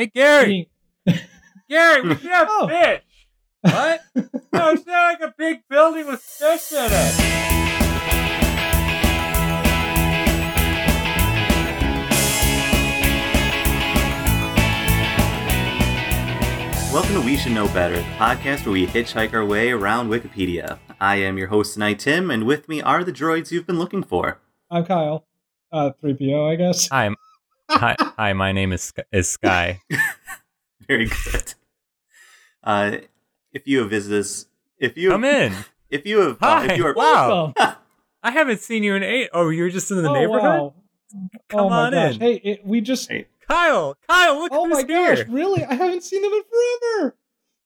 Hey, Gary. Gary, we should have Oh. fish. What? no, it's not like a big building with fish in it. Welcome to We Should Know Better, the podcast where we hitchhike our way around Wikipedia. I am your host tonight, Tim, and with me are the droids you've been looking for. I'm Kyle. Uh, 3PO, I guess. Hi, m- hi, hi. My name is is Sky. Very good. Uh, if you have visited us, if you Come in. if you have, uh, if you are, Wow. I haven't seen you in eight. Oh, you're just in the oh, neighborhood. wow. Come oh my on gosh. in. Hey, it, we just. Hey. Kyle, Kyle, look oh who's my gosh, here. really? I haven't seen them in forever.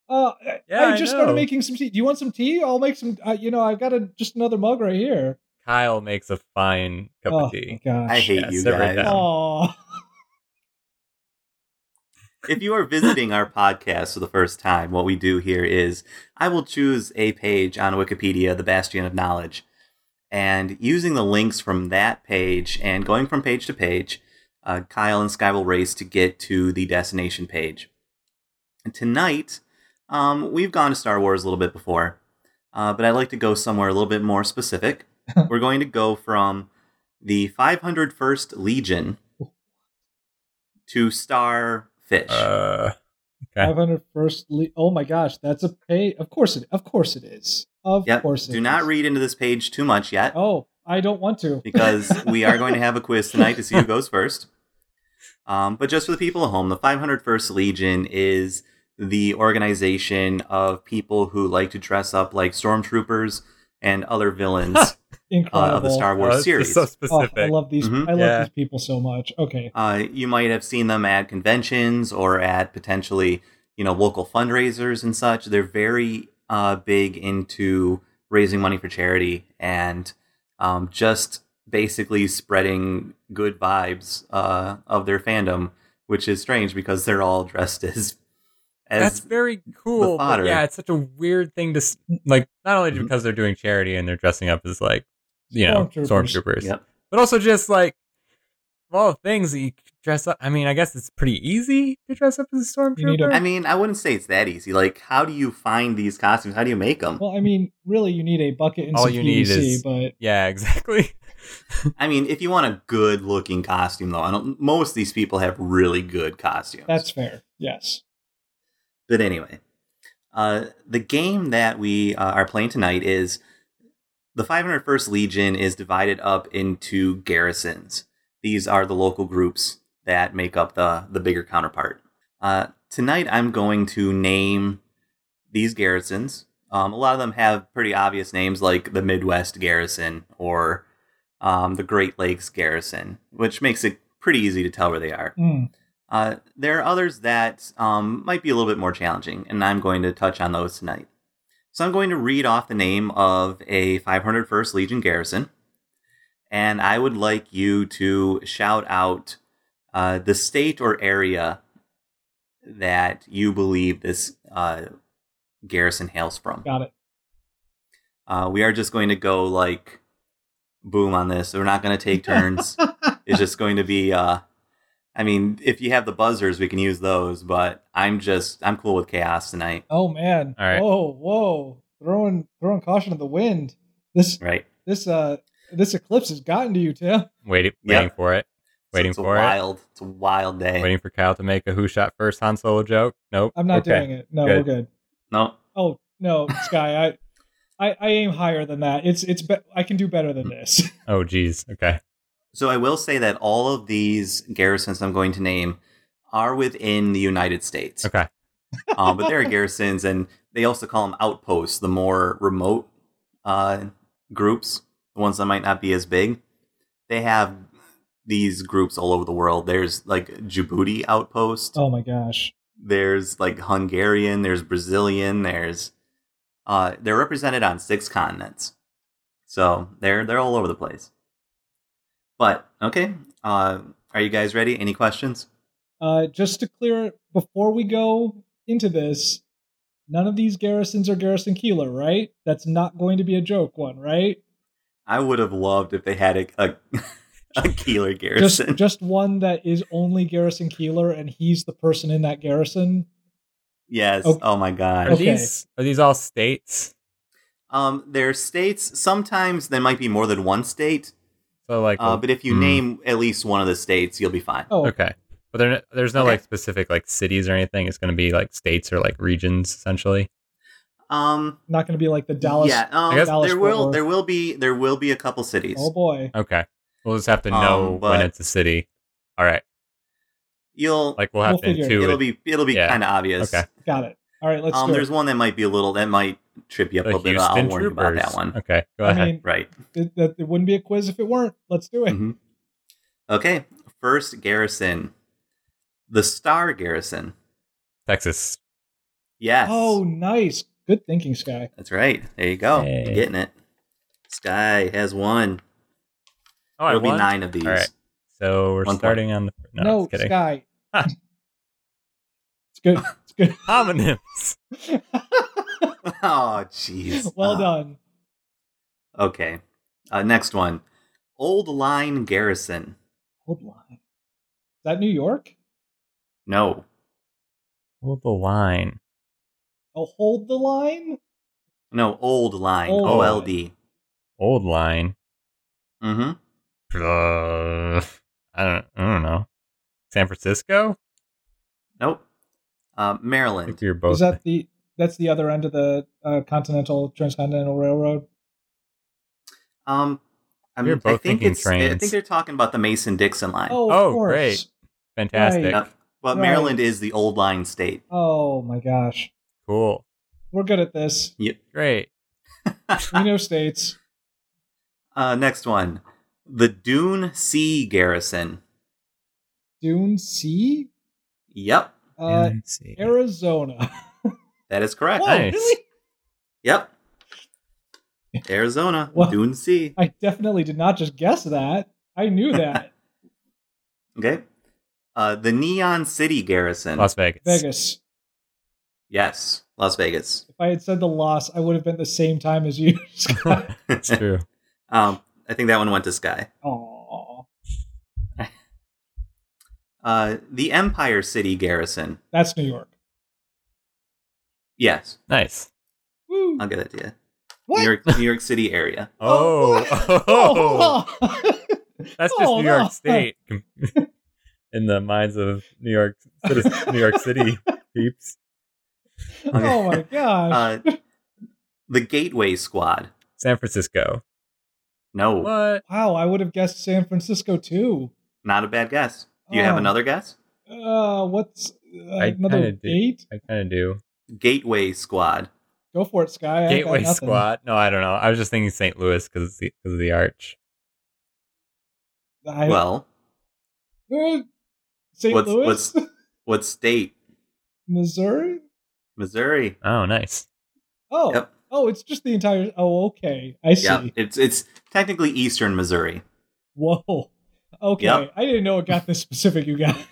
Uh, I- Yeah, I I just started making some tea. Do you want some tea? I'll make some. Uh, you know, I've got a, just another mug right here. Kyle makes a fine cup oh of tea. gosh. I hate Yes, you guys. down. Oh, if you are visiting our podcast for the first time, what we do here is I will choose a page on Wikipedia, the Bastion of Knowledge, and using the links from that page and going from page to page, uh, Kyle and Sky will race to get to the destination page. And tonight, um, we've gone to Star Wars a little bit before, uh, but I'd like to go somewhere a little bit more specific. We're going to go from the 501st Legion to Starfish. Uh, okay. 500 first. Le- oh my gosh, that's a pay. Of course it. Of course it is. Of Yep. course. it Do not is. read into this page too much yet, Oh, I don't want to. because we are going to have a quiz tonight to see who goes first. Um, but just for the people at home, the 501st Legion is the organization of people who like to dress up like stormtroopers and other villains uh, of the Star Oh, Wars this series. is so Oh, specific. I love these. Mhm. I love Yeah. these people so much. Okay. Uh, you might have seen them at conventions or at potentially, you know, local fundraisers and such. They're very uh, big into raising money for charity and um, just basically spreading good vibes uh, of their fandom, which is strange because they're all dressed as That's very cool. But yeah, it's such a weird thing to like. Not only Mhm. because they're doing charity and they're dressing up as like, you know, Stormtroopers. stormtroopers, Yep. but also just like of all the things that you dress up. I mean, I guess it's pretty easy to dress up as a You need stormtrooper. I mean, I wouldn't say it's that easy. Like, how do you find these costumes? How do you make them? Well, I mean, really, you need a bucket and All some you PVC, need is- but yeah, exactly. I mean, if you want a good looking costume, though, I don't, most of these people have really good costumes. that's fair. Yes. But anyway, uh, the game that we uh, are playing tonight is the 501st Legion is divided up into garrisons. These are the local groups that make up the the bigger counterpart. Uh, tonight, I'm going to name these garrisons. Um, a lot of them have pretty obvious names, like the Midwest Garrison or um, the Great Lakes Garrison, which makes it pretty easy to tell where they are. Mm. Uh, there are others that um, might be a little bit more challenging, and I'm going to touch on those tonight. So I'm going to read off the name of a 501st Legion garrison, and I would like you to shout out uh, the state or area that you believe this uh, garrison hails from. Got it. Uh, we are just going to go like boom on this. We're not going to take turns. it's just going to be uh I mean, if you have the buzzers, we can use those, but I'm just I'm cool with chaos tonight. Oh man. All right. Whoa, whoa. Throwing throwing caution to the wind. This Right. this uh this eclipse has gotten to you, Tim. Waiting, Yeah. waiting for it. So Waiting it's for a it. wild, It's a wild day. Waiting for Kyle to make a who shot first Han Solo joke. Nope. I'm not Okay. doing it. No, Good. we're good. No. Oh no, Sky, I I, I aim higher than that. It's it's be- I can do better than this. Oh, geez. Okay. So I will say that all of these garrisons I'm going to name are within the United States. Okay. um, but there are garrisons, and they also call them outposts, the more remote uh, groups, the ones that might not be as big. They have these groups all over the world. There's like Djibouti outpost. oh my gosh. There's like Hungarian. There's Brazilian. There's uh, they're represented on six continents, so they're they're all over the place. But okay, uh, are you guys ready? Any questions? Uh, just to clear it before we go into this, none of these garrisons are Garrison Keillor, right? That's not going to be a joke one, right? I would have loved if they had a, a, a Keillor garrison. just one that is only Garrison Keillor, and he's the person in that garrison. yes. Okay. Oh my Are god. Okay. these are these all states? Um, there are states. Sometimes there might be more than one state. So like, Uh, but if you Hmm. name at least one of the states, you'll be fine. Oh, okay, but there, there's no Okay. like specific like cities or anything. It's going to be like states or like regions essentially. Um, not going to be like the Dallas. yeah. Um, guess- Dallas there will there will be there will be a couple cities. Oh boy. Okay, we'll just have to Um, know when it's a city. All right, You'll like we'll have We'll to it. intuit. it'll be it'll be Yeah. kind of obvious. Okay. Got it. All right, let's um, do there's it. one that might be a little that might trip you up a the little bit. I'll Houston warn you about that one. Okay, go I ahead. mean, Right. it, that, it wouldn't be a quiz if it weren't. Let's do it. Mhm. Okay. First garrison, the Star Garrison. Texas. Yes. Oh, nice. Good thinking, Sky. that's right. There you go. Hey. You're getting it. Sky has one. Oh, I There'll be won? nine of these. All right. So we're One point. starting on the no, No, just kidding. Sky. it's good. It's good. Homonyms. oh, jeez. well Uh, done. Okay. Uh, next one. Old Line Garrison. Hold line. Is that New York? No. Hold the line. Oh, hold the line. No, Old Line. Old O Line. Old line. Mm-hmm. Uh, I don't. I don't know. San Francisco. Nope. Uh, I Maryland. think you're both. Is that the? That's the other end of the uh, Continental Transcontinental Railroad. Um, I You're mean, I think thinking it's. I think they're talking about the Mason Dixon line. Oh, Oh, great. fantastic? right. Yeah. But Right. Maryland is the Old Line state. Oh my gosh, Cool. we're good at this. Great. We know states. Uh, next one. The Dune Sea Garrison. Dune Sea, Yep, uh, Let's. Arizona. that is correct. Whoa, Nice. really? Yep. Arizona, Well- Dune Sea. I definitely did not just guess that. I knew that. Okay. Uh, the Neon City Garrison. Las Vegas. Vegas. Yes, Las Vegas. If I had said the loss, I would have been the same time as you. Scott. It's true. um, I think that one went to Sky. Aw, Uh, the Empire City Garrison. that's New York. Yes, Nice. Woo. I'll get it to you. What? New York, New York City area. Oh, Oh, that's just hold New York on. State in the minds of New York, citi- New York City peeps. oh my gosh. Uh, the Gateway Squad. San Francisco. No, What? wow, I would have guessed San Francisco too. not a bad guess. Do you have Oh. another guess? Uh, what's uh, I another kinda do. eight? I kind of do. Gateway Squad. Go for it, Sky. I got Gateway. Squad. No, I don't know. I was just thinking St. Louis because because of the arch. I, Well, uh, St. what's- Louis, what's- what state? Missouri. Missouri. Oh, nice. Oh, Yep. oh, it's just the entire. Oh, okay, I see. Yeah, it's it's technically eastern Missouri. Whoa. Okay, Yep. I didn't know it got this specific. You guys.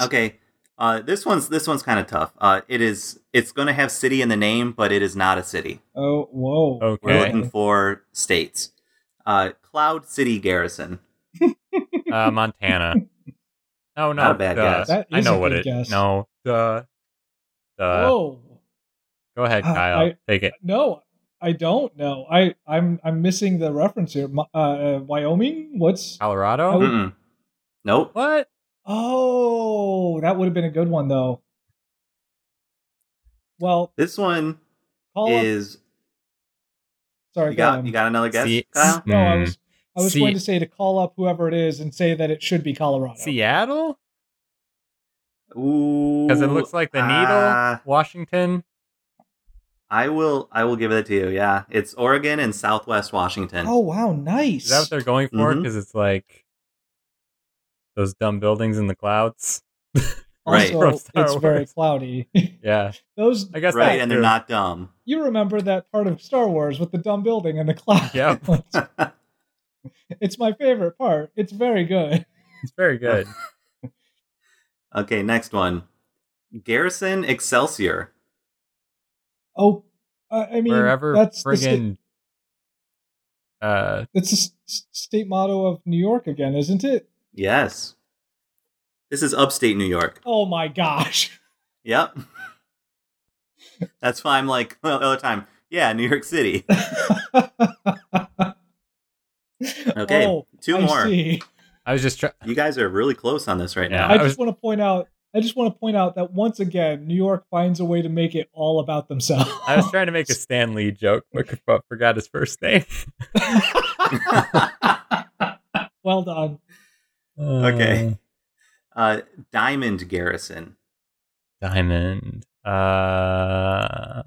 Okay. Uh, this one's this one's kind of tough. Uh, it is it's going to have city in the name, but it is not a city. Oh, whoa. Okay. We're looking for states. Uh, Cloud City Garrison. Uh, Montana. Oh no, Not a bad duh. guess. That I know a what good it. guess. No, duh. Duh. Whoa. Go ahead, Uh, Kyle. I- Take it. No, I don't know. I I'm I'm missing the reference here. Uh, Wyoming. What's? Colorado. Would- Nope. what? Oh, that would have been a good one though. Well, This one call up. is Sorry, you go got on. you got another guess, See- Kyle? No, I was I was See- going to say to call up whoever it is and say that it should be Colorado. Seattle? Ooh, Because it looks like the needle. uh, Washington. I will I will give it to you. Yeah, it's Oregon and Southwest Washington. Oh wow, nice. Is that what they're going for? Mhm. Because it's like those dumb buildings in the clouds. Right. also, From Star it's very cloudy. Yeah, Those I guess right, that's and they're true. not dumb. you remember that part of Star Wars with the dumb building and the cloud. Yep. it's my favorite part. It's very good. It's very good. okay, next one. Garrison Excelsior. Oh, uh, I mean, Wherever that's the sta- friggin' Uh, It's the s- state motto of New York again, isn't it? Yes. This is upstate New York. Oh my gosh. Yep. That's why I'm like all the other time. Yeah, New York City. Okay, Oh, two I more. see. I was just trying. You guys are really close on this right Yeah. now. I I was- just want to point out. I just want to point out that once again, New York finds a way to make it all about themselves. I was trying to make a Stan Lee joke, but but forgot his first name. well done. Okay. uh, Diamond Garrison. Uh, diamond. Uh,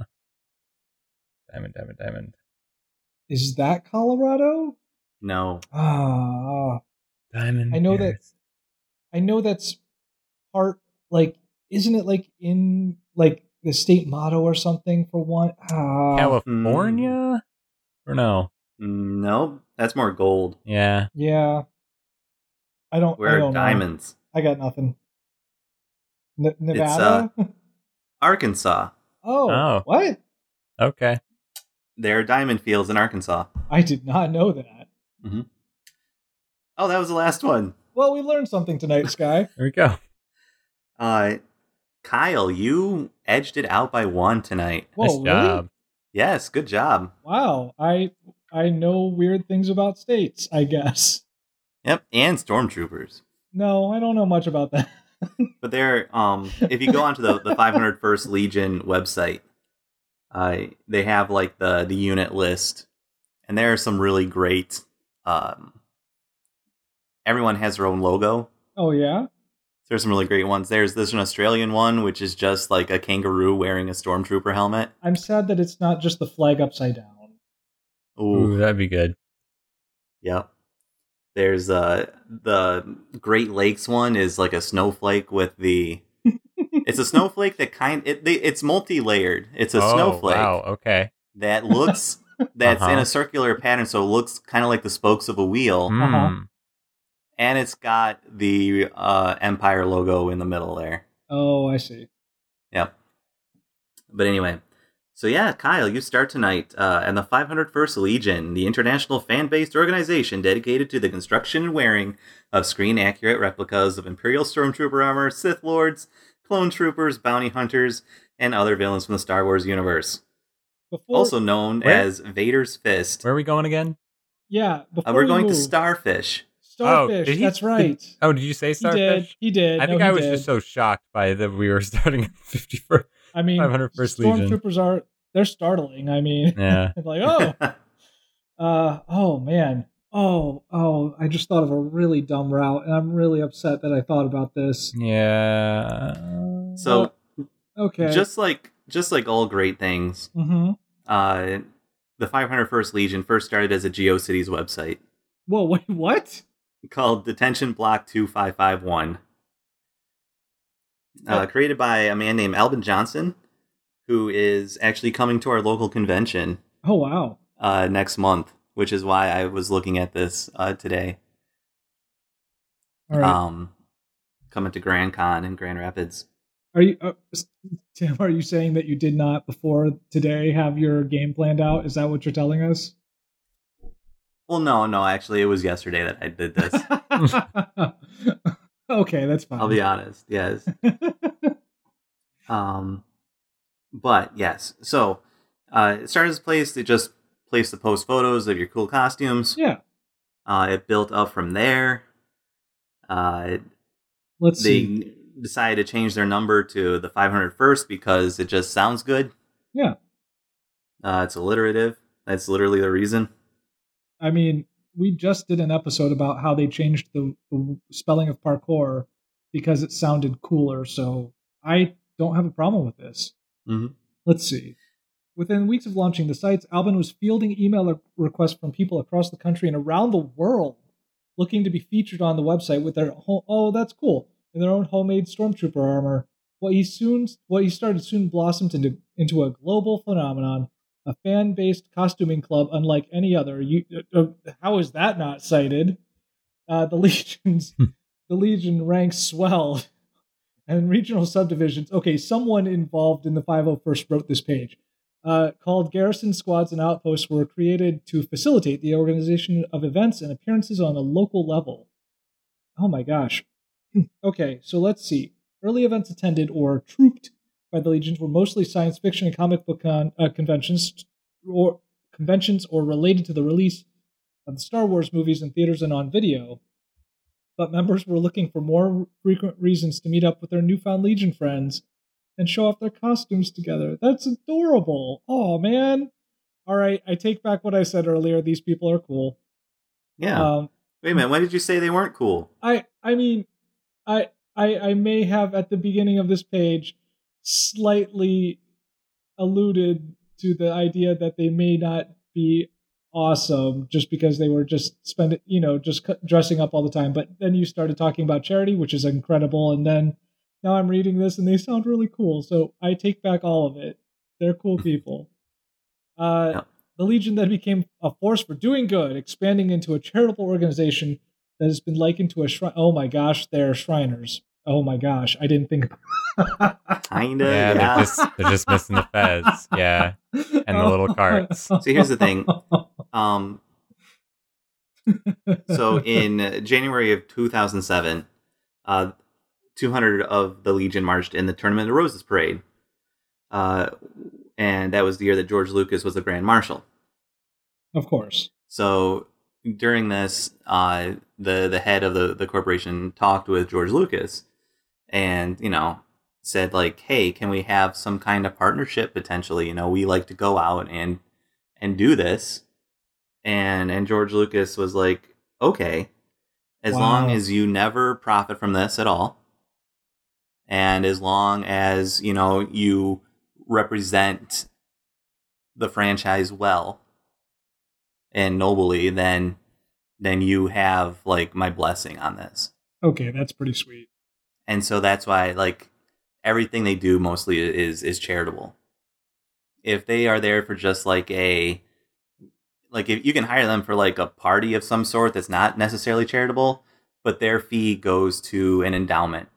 diamond. Diamond. Diamond. Is that Colorado? No. Ah, Diamond. I know that- I know that's part like, isn't it like in like the state motto or something for one? Ah, California. Or no? No, that's more gold. Yeah. yeah. I don't. Where are don't know. diamonds? I got nothing. N- Nevada. Arkansas. oh, Oh. what? Okay. There are diamond fields in Arkansas. I did not know that. Oh, that was the last one. Well, we learned something tonight, Sky. There we go. Uh, Kyle, you edged it out by one tonight. Whoa, nice really? Yes, good job. Wow, I I know weird things about states. I guess. Yep, and stormtroopers. No, I don't know much about that. But they're um, if you go onto the the 501st Legion website, uh, they have like the the unit list, and there are some really great. Um, everyone has their own logo. Oh yeah. There's some really great ones. There's there's an Australian one, which is just like a kangaroo wearing a stormtrooper helmet. I'm sad that it's not just the flag upside down. Ooh, Ooh, that'd be good. yep. There's uh the Great Lakes one is like a snowflake with the. it's a snowflake that kind it they, it's multi-layered. It's a oh, snowflake Wow. Okay. that looks that's in Uh-huh. a circular pattern, so it looks kind of like the spokes of a wheel, Uh-huh. Hmm. and it's got the uh, Empire logo in the middle there. Oh, I see. Yep. But anyway, so yeah, Kyle, you start tonight, uh, and the 501st Legion, the international fan-based organization dedicated to the construction and wearing of screen-accurate replicas of Imperial Stormtrooper armor, Sith Lords, clone troopers, bounty hunters, and other villains from the Star Wars universe. Before, Also known Where? as Vader's Fist. Where are we going again? yeah, before Uh, we're we going to Starfish. Starfish. did he- that's right. Oh, did you say he Starfish? did. He did. I think No, I was did. just so shocked by that we were starting at 54. I mean, 501st Legion. stormtroopers are they're startling. I mean, Yeah. like oh, uh, oh man, oh, oh, I just thought of a really dumb route, and I'm really upset that I thought about this. Yeah. so Okay, just like just like all great things, mm-hmm. uh, the 501st Legion first started as a GeoCities website. Whoa, wait, what? called Detention Block 2551. Uh, created by a man named Albin Johnson, who is actually coming to our local convention Oh wow. uh, next month, which is why I was looking at this uh, today. All right. Um, coming to Grand Con in Grand Rapids. Are you, uh, Tim? Are you saying that you did not before today have your game planned out? Is that what you're telling us? Well, no, no, actually, it was yesterday that I did this. okay, that's fine. I'll be honest. Yes. Um, but yes, so uh, it started as a place to just place the post photos of your cool costumes. yeah. Uh, it built up from there. Uh, Let's they see. decided to change their number to the 501st because it just sounds good. Yeah. Uh, it's alliterative. That's literally the reason. I mean, we just did an episode about how they changed the, the spelling of parkour because it sounded cooler. So I don't have a problem with this. Mhm. Let's see. Within weeks of launching the sites, Albin was fielding email requests from people across the country and around the world looking to be featured on the website with their home. Oh, that's cool! In their own homemade stormtrooper armor. What he soon, what he started soon blossomed into into a global phenomenon, a fan-based costuming club unlike any other. You, uh, uh, how is that not cited? Uh, the legions, the legion ranks swelled, and regional subdivisions. Okay, someone involved in the 501st wrote this page. uh, called garrison squads and outposts were created to facilitate the organization of events and appearances on a local level. Oh my gosh. okay, so let's see. Early events attended or trooped by the legions were mostly science fiction and comic book con- uh, conventions, or conventions, or related to the release of the Star Wars movies in theaters and on video. But members were looking for more frequent reasons to meet up with their newfound legion friends and show off their costumes together. That's adorable. Oh man. All right, I take back what I said earlier. These people are cool. Yeah. Um, Wait a minute. When did you say they weren't cool? I I mean, I I I may have at the beginning of this page slightly alluded to the idea that they may not be awesome just because they were just spending, you know, just dressing up all the time. But then you started talking about charity, which is incredible, and then now I'm reading this and they sound really cool. So I take back all of it. They're cool people. Uh, yeah. The Legion then became a force for doing good, expanding into a charitable organization that has been likened to a shrine. Oh my gosh, they're Shriners. Oh my gosh, I didn't think. Kinda. Yeah, yeah, They're, just, they're just missing the fez. Yeah, and the little carts. So here's the thing. Um, so in January of 2007, uh, 200 of the Legion marched in the Tournament of Roses parade. Uh, and that was the year that George Lucas was the Grand Marshal. Of course. So during this, uh, the the head of the, the corporation talked with George Lucas, and you know said like, "Hey, can we have some kind of partnership potentially? You know, we like to go out and and do this." And and George Lucas was like, "Okay, as wow. long as you never profit from this at all, and as long as you know you represent the franchise well and nobly then then you have like my blessing on this. Okay that's pretty sweet. And so that's why like everything they do mostly is is charitable. If they are there for just like a like if you can hire them for like a party of some sort that's not necessarily charitable but their fee goes to an endowment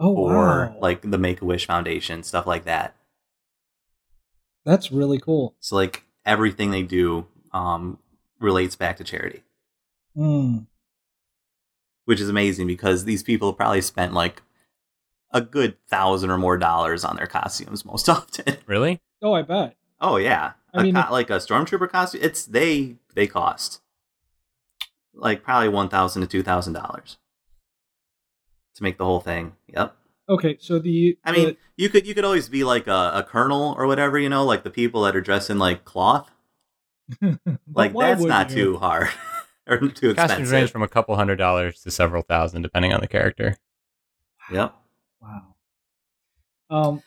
oh, or wow. like the Make a Wish Foundation, stuff like that. That's really cool. So like everything they do um, relates back to charity, mm. which is amazing because these people probably spent like a good thousand or more dollars on their costumes most often. Really? Oh, I bet. Oh yeah, I a mean, co- like a stormtrooper costume. It's they they cost like probably one thousand to two thousand dollars to make the whole thing. Yep. Okay, so the I mean, you could you could always be like a, a colonel or whatever, you know, like the people that are dressed in like cloth. like that's not you? too hard or too expensive. Costumes range from a couple hundred dollars to several thousand, depending on the character. Yep. Wow. Um,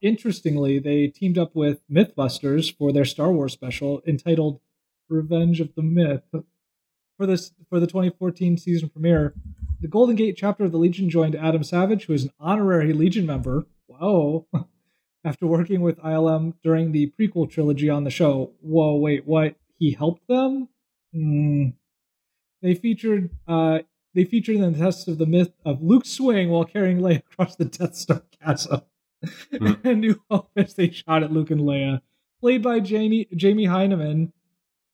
interestingly, they teamed up with MythBusters for their Star Wars special entitled "Revenge of the Myth." For this, for the 2014 season premiere, the Golden Gate chapter of the Legion joined Adam Savage, who is an honorary Legion member. Whoa. After working with ILM during the prequel trilogy on the show. Whoa, wait, what? He helped them? Mm. They featured uh, they featured in the test of the myth of Luke swing while carrying Leia across the Death Star castle. Mm. and New Hope as they shot at Luke and Leia. Played by Jamie Jamie Hyneman,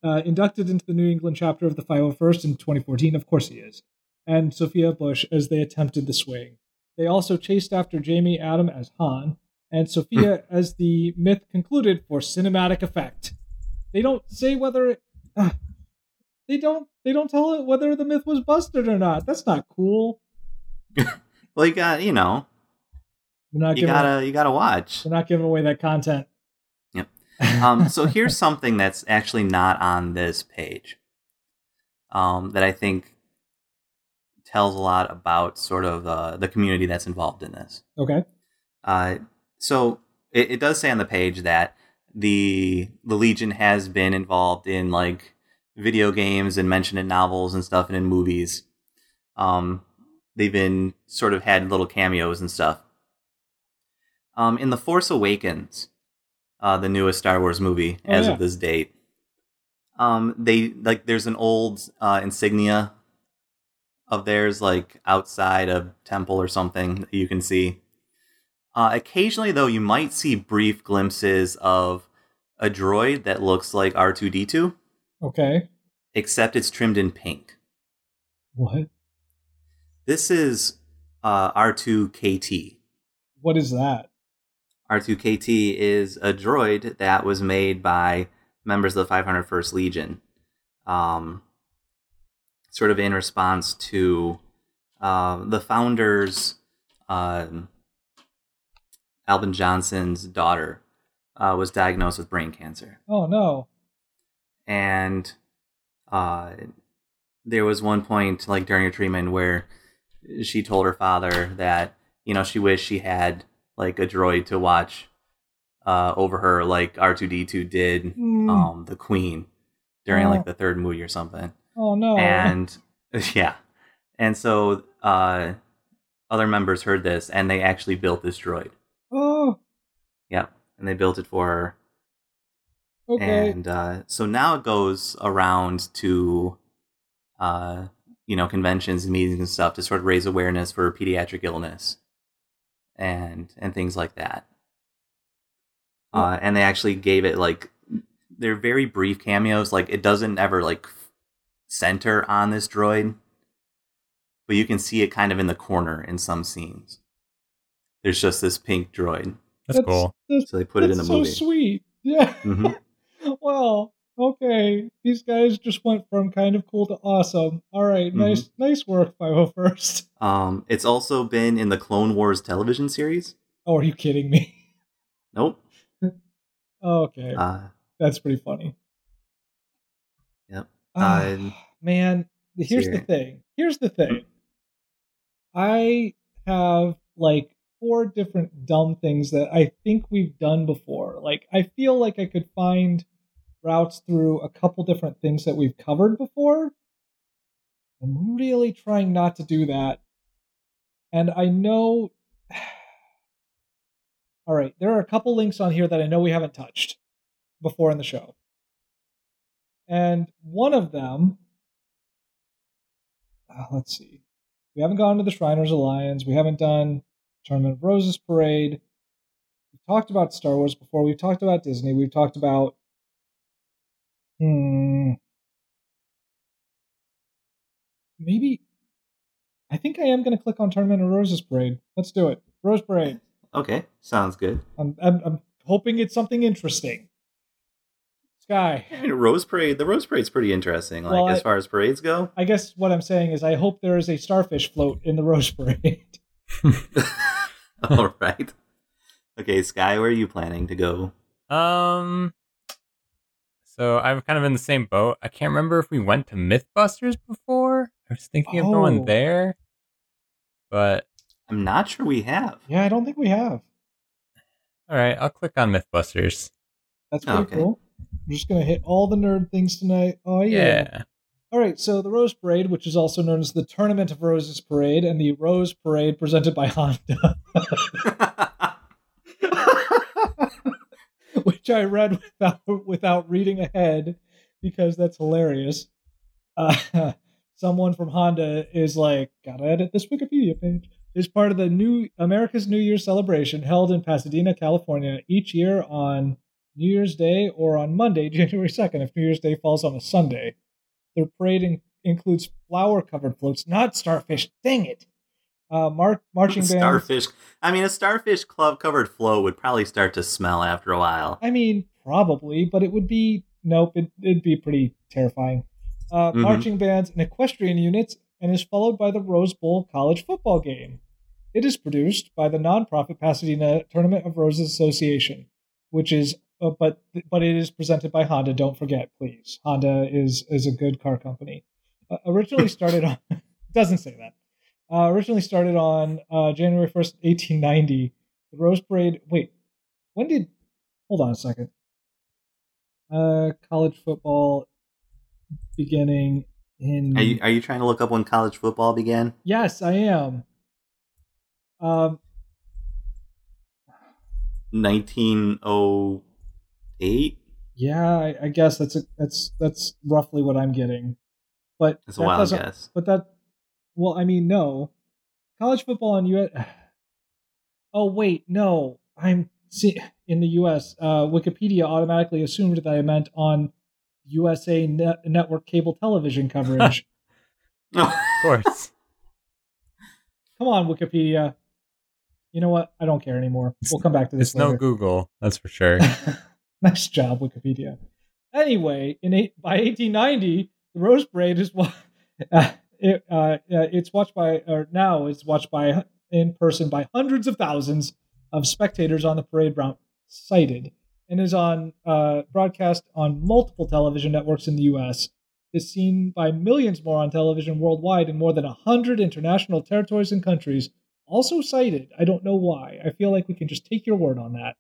uh, inducted into the New England chapter of the 501st in 2014. Of course he is and Sophia Bush as they attempted the swing. They also chased after Jamie Adam as Han, and Sophia hmm. as the myth concluded for cinematic effect. They don't say whether it, uh, they don't they don't tell it whether the myth was busted or not. That's not cool. well, you got you know, not you gotta you gotta watch. They're not giving away that content. Yep. Um, so here's something that's actually not on this page. Um, that I think tells a lot about sort of uh, the community that's involved in this. Okay. Uh, so it, it, does say on the page that the the Legion has been involved in like video games and mentioned in novels and stuff and in movies. Um, they've been sort of had little cameos and stuff. Um, in the Force Awakens, uh, the newest Star Wars movie oh, as yeah. of this date, um, they like there's an old uh, insignia of theirs like outside a temple or something that you can see. Uh, occasionally, though, you might see brief glimpses of a droid that looks like R2D2, Okay. except it's trimmed in pink. What? This is uh, R2KT. What is that? R2KT is a droid that was made by members of the 501st Legion, um, sort of in response to uh, the founders, um Albin Johnson's daughter, uh, was diagnosed with brain cancer. Oh no. and uh, there was one point like during her treatment where she told her father that you know she wished she had like a droid to watch uh, over her like R2D2 did Mm. um, the Queen during Oh. like the third movie or something oh no. and yeah and so uh, other members heard this and they actually built this droid oh. yeah and they built it for her Okay. and uh, so now it goes around to, uh, you know, conventions and meetings and stuff to sort of raise awareness for pediatric illness, and and things like that. Uh, and they actually gave it like they're very brief cameos. Like it doesn't ever like center on this droid, but you can see it kind of in the corner in some scenes. There's just this pink droid, That's, cool. That's, so they put it in the that's movie. so sweet. Yeah. Mm-hmm. well, okay. These guys just went from kind of cool to awesome. All right, Mhm. nice, nice work, 501st. Um, it's also been in the Clone Wars television series. Oh, are you kidding me? Nope. okay, Uh, that's pretty funny. Yep. Uh, man, here's the thing. Here's the thing. I have like four different dumb things that I think we've done before. Like, I feel like I could find routes through a couple different things that we've covered before. I'm really trying not to do that. And I know. All right, there are a couple links on here that I know we haven't touched before in the show. And one of them, uh, let's see, we haven't gone to the Shriners Alliance. We haven't done Tournament of Roses Parade. We've talked about Star Wars before. We've talked about Disney. We've talked about. Hmm. Maybe. I think I am going to click on Tournament of Roses Parade. Let's do it. Rose Parade. okay, sounds good. I'm, I'm, I'm hoping it's something interesting. Sky. I mean, Rose Parade. The Rose Parade's pretty interesting. Like Well, as I- far as parades go. I guess what I'm saying is I hope there is a starfish float in the Rose Parade. All right. Okay, Sky, where are you planning to go? Um, so I'm kind of in the same boat. I can't remember if we went to MythBusters before. I was thinking of Oh. going there, but I'm not sure we have. yeah, I don't think we have. all right, I'll click on MythBusters. That's pretty Okay. cool. I'm just going to hit all the nerd things tonight. Oh, yeah. Yeah. All right, so the Rose Parade, which is also known as the Tournament of Roses Parade, and the Rose Parade presented by Honda, which I read without without reading ahead because that's hilarious. Uh, someone from Honda is like, gotta edit this Wikipedia page. Is part of the new America's New Year celebration held in Pasadena, California, each year on New Year's Day or on Monday, January second, if New Year's Day falls on a Sunday. Their parade in- includes flower-covered floats, not starfish. Dang it! Uh, mar- marching bands. starfish. I mean, a starfish club covered float would probably start to smell after a while. I mean, probably, but it would be nope. It, it'd be pretty terrifying. Uh, Mhm. Marching bands and equestrian units, and is followed by the Rose Bowl college football game. It is produced by the nonprofit Pasadena Tournament of Roses Association, which is uh, but but it is presented by Honda. Don't forget, please. Honda is is a good car company. Uh, originally started on doesn't say that. Uh, originally started on uh, January first, eighteen ninety. The Rose Parade. Wait, when did? Hold on a second. Uh, college football beginning in. Are you, are you trying to look up when college football began? yes, I am. Um, 1908? yeah, I, I guess that's a, that's that's roughly what I'm getting. But That's a wild guess. But that, well, I mean, no, college football on U.S. Oh wait, no, I'm see. in the U.S., uh, Wikipedia automatically assumed that I meant on USA net- network cable television coverage. Of course. Come on, Wikipedia. You know what? I don't care anymore. We'll come back to this It's no. Google, that's for sure. nice job, Wikipedia. Anyway, in eight, by 1890, the Rose Parade is what. uh, uh, uh, it's watched by or now it's watched by in person by hundreds of thousands of spectators on the parade route cited and is on uh, broadcast on multiple television networks in the U.S. Is seen by millions more on television worldwide in more than hundred international territories and countries. Also cited. I don't know why. I feel like we can just take your word on that.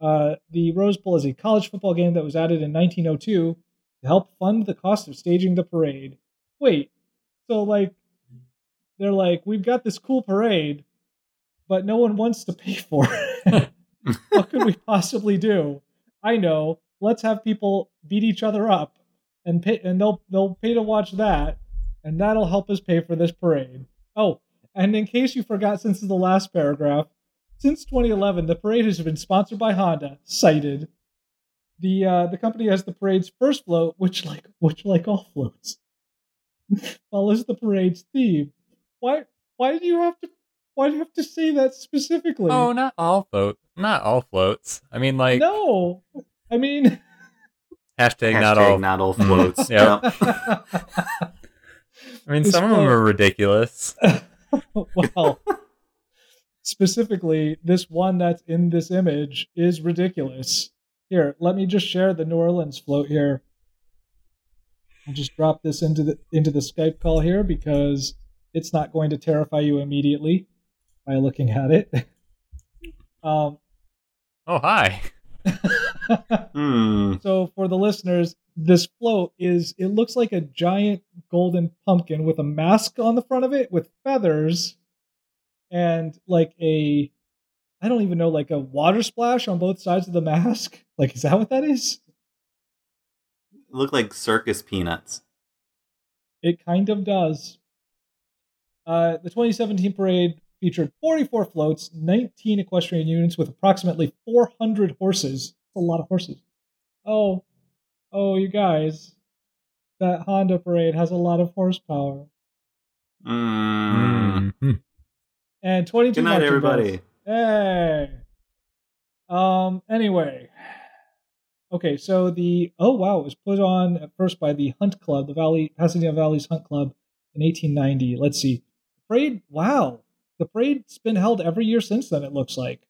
Uh, the Rose Bowl is a college football game that was added in 1902 to help fund the cost of staging the parade. Wait, so like they're like, we've got this cool parade, but no one wants to pay for it. what could we possibly do? I know. Let's have people beat each other up, and pay, and they'll they'll pay to watch that, and that'll help us pay for this parade. Oh, and in case you forgot, since the last paragraph, since 2011, the parade has been sponsored by Honda. Cited. The uh, the company has the parade's first float, which like which like all floats, follows the parade's theme. Why why do you have to why do you have to say that specifically? oh, not all float, not all floats. I mean, like no, I mean. hashtag, Hashtag not all. not all floats. Yep. Yep. I mean, This some of them are ridiculous. well, specifically, this one that's in this image is ridiculous. Here, let me just share the New Orleans float here. I'll just drop this into the into the Skype call here because it's not going to terrify you immediately by looking at it. Um, Oh, hi. Hmm. so for the listeners, this float is it looks like a giant golden pumpkin with a mask on the front of it with feathers and like a I don't even know like a water splash on both sides of the mask. Like is that what that is? Look like circus peanuts. It kind of does. Uh, the 2017 parade featured 44 floats, 19 equestrian units with approximately 400 horses. That's a lot of horses. Oh, oh, you guys, that Honda parade has a lot of horsepower. Mm. Mhm. And 22 Good night, everybody. Hey. Um. Anyway. Okay, so the oh wow, it was put on at first by the Hunt Club, the Valley Pasadena Valley's Hunt Club in 1890. Let's see, parade. Wow, the parade's been held every year since then. It looks like.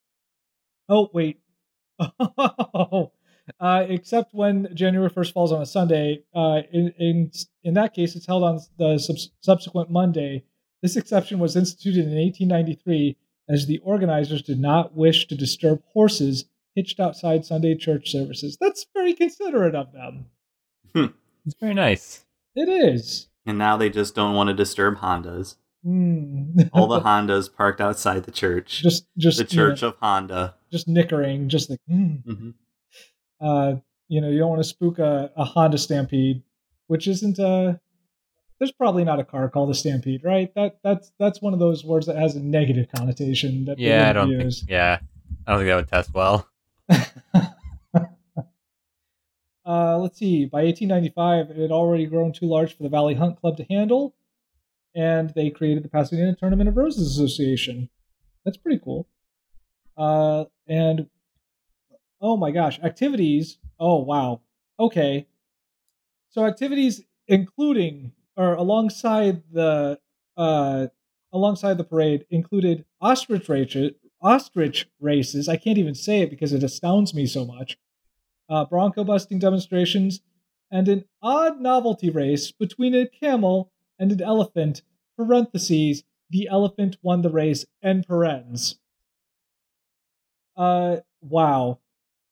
Oh wait, oh, uh, except when January 1st falls on a Sunday. Uh, in in in that case, it's held on the subs- subsequent Monday. This exception was instituted in 1893 as the organizers did not wish to disturb horses hitched outside Sunday church services. That's very considerate of them. It's very nice. It is. And now they just don't want to disturb Hondas. Hmm. All the Hondas parked outside the church. just just the you know, Church of Honda. just nickering, just like hmm. hmm uh, you know, you don't want to spook a, a Honda Stampede, which isn't a. There's probably not a car called a Stampede, right? That that's that's one of those words that has a negative connotation. That Yeah, I wouldn't don't think. use. Yeah, I don't think that would test well. uh, let's see. By 1895, it had already grown too large for the Valley Hunt Club to handle, and they created the Pasadena Tournament of Roses Association. That's pretty cool. Uh, and oh my gosh, activities. Oh wow. Okay. So activities including or alongside the uh, alongside the parade included ostrich races, ostrich races. I can't even say it because it astounds me so much. Uh, bronco busting demonstrations and an odd novelty race between a camel and an elephant. Parentheses: the elephant won the race. End parens. Uh, wow.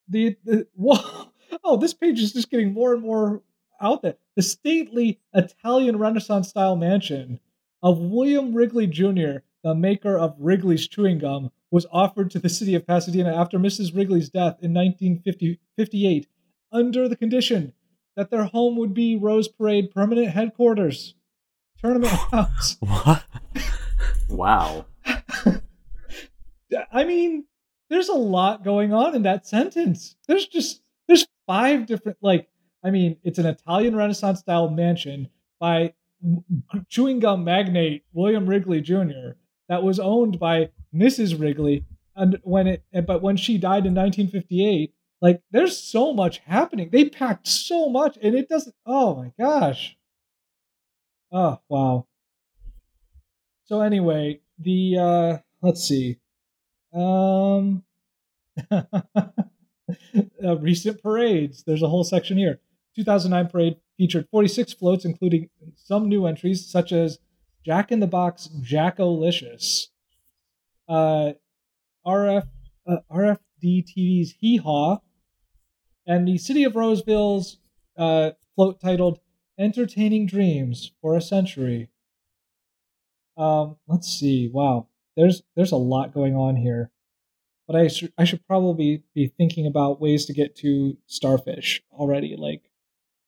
The, the whoa. Oh, this page is just getting more and more out there. The stately Italian Renaissance style mansion of William Wrigley Jr., the maker of Wrigley's chewing gum, was offered to the city of Pasadena after Mrs. Wrigley's death in 1958 under the condition that their home would be Rose Parade permanent headquarters. Tournament house. What? Wow. I mean, there's a lot going on in that sentence. There's just there's five different like I mean, it's an Italian Renaissance style mansion by chewing gum magnate William Wrigley Jr. that was owned by Mrs. Wrigley and when it but when she died in 1958 like there's so much happening. They packed so much and it doesn't oh my gosh. Oh wow. So anyway the uh let's see. Um uh, recent parades. There's a whole section here. 2009 parade featured 46 floats including some new entries such as jack in the box jackolicious uh rf uh, rfd tv's hee haw and the city of roseville's uh, float titled entertaining dreams for a century. Um let's see. Wow. There's there's a lot going on here. But I should I should probably be thinking about ways to get to starfish already. Like,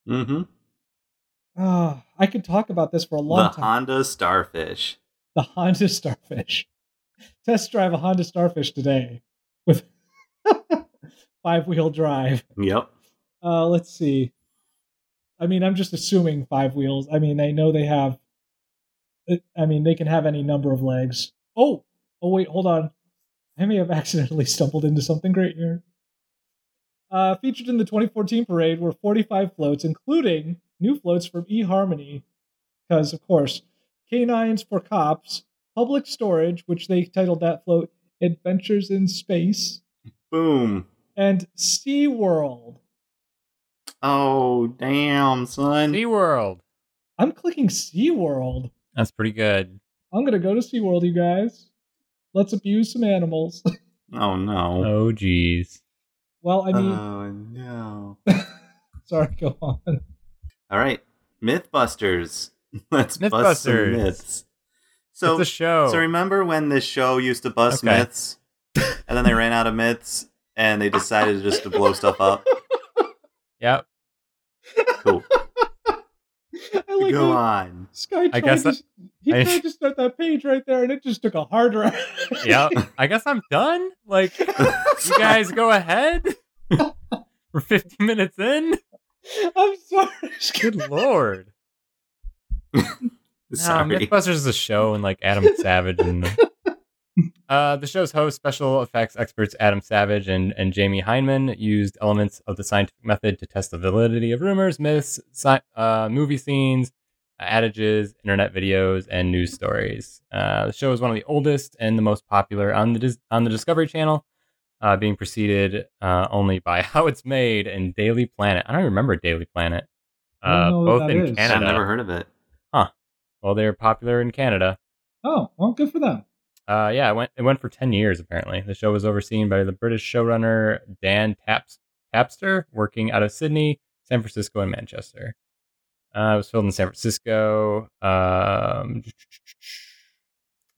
Mm-hmm. Ah, I could talk about this for a long time. The time. Honda Starfish. the Honda Starfish. Test drive a Honda Starfish today with five wheel drive. Yep. Uh, let's see. I mean, I'm just assuming five wheels. I mean, I know they have. I mean, they can have any number of legs. Oh, oh wait, hold on. I may have accidentally stumbled into something great here. Uh, featured in the 2014 parade were 45 floats, including new floats from eHarmony, because of course, canines for cops, public storage, which they titled that float "Adventures in Space," Boom. and SeaWorld. Oh, damn, son. SeaWorld. I'm clicking SeaWorld. That's pretty good. I'm gonna go to SeaWorld, you guys. Let's abuse some animals. Oh, no. Oh, geez. well, I mean, oh, no. sorry, go on. All right. Mythbusters. Let's bust some myths. So, it's a show. so remember when this show used to bust Okay. myths? And then they ran out of myths and they decided just to blow stuff up? Yep. Cool. I like Go how on. Sky tried I guess to, he I- tried to start that page right there, and it just took a hard round. Yep. I guess I'm done. Like, you guys go ahead. We're 50 minutes in. I'm sorry. Good lord. No, Sorry. Mythbusters is a show and like Adam Savage and uh, the show's host, special effects experts Adam Savage and, and Jamie Hyneman used elements of the scientific method to test the validity of rumors, myths, sci- uh, movie scenes, adages, internet videos, and news stories. Uh, the show is one of the oldest and the most popular on the Dis- on the Discovery Channel, uh, being preceded uh, only by How It's Made and Daily Planet. I don't remember Daily Planet. Uh, both in is. Canada. I've never heard of it. Huh. Well, they're popular in Canada. Oh, well, good for them. Uh, yeah, it went it went for ten years. Apparently, the show was overseen by the British showrunner Dan Taps, Tapster, working out of Sydney, San Francisco, and Manchester. Uh, it was filmed in San Francisco. Um,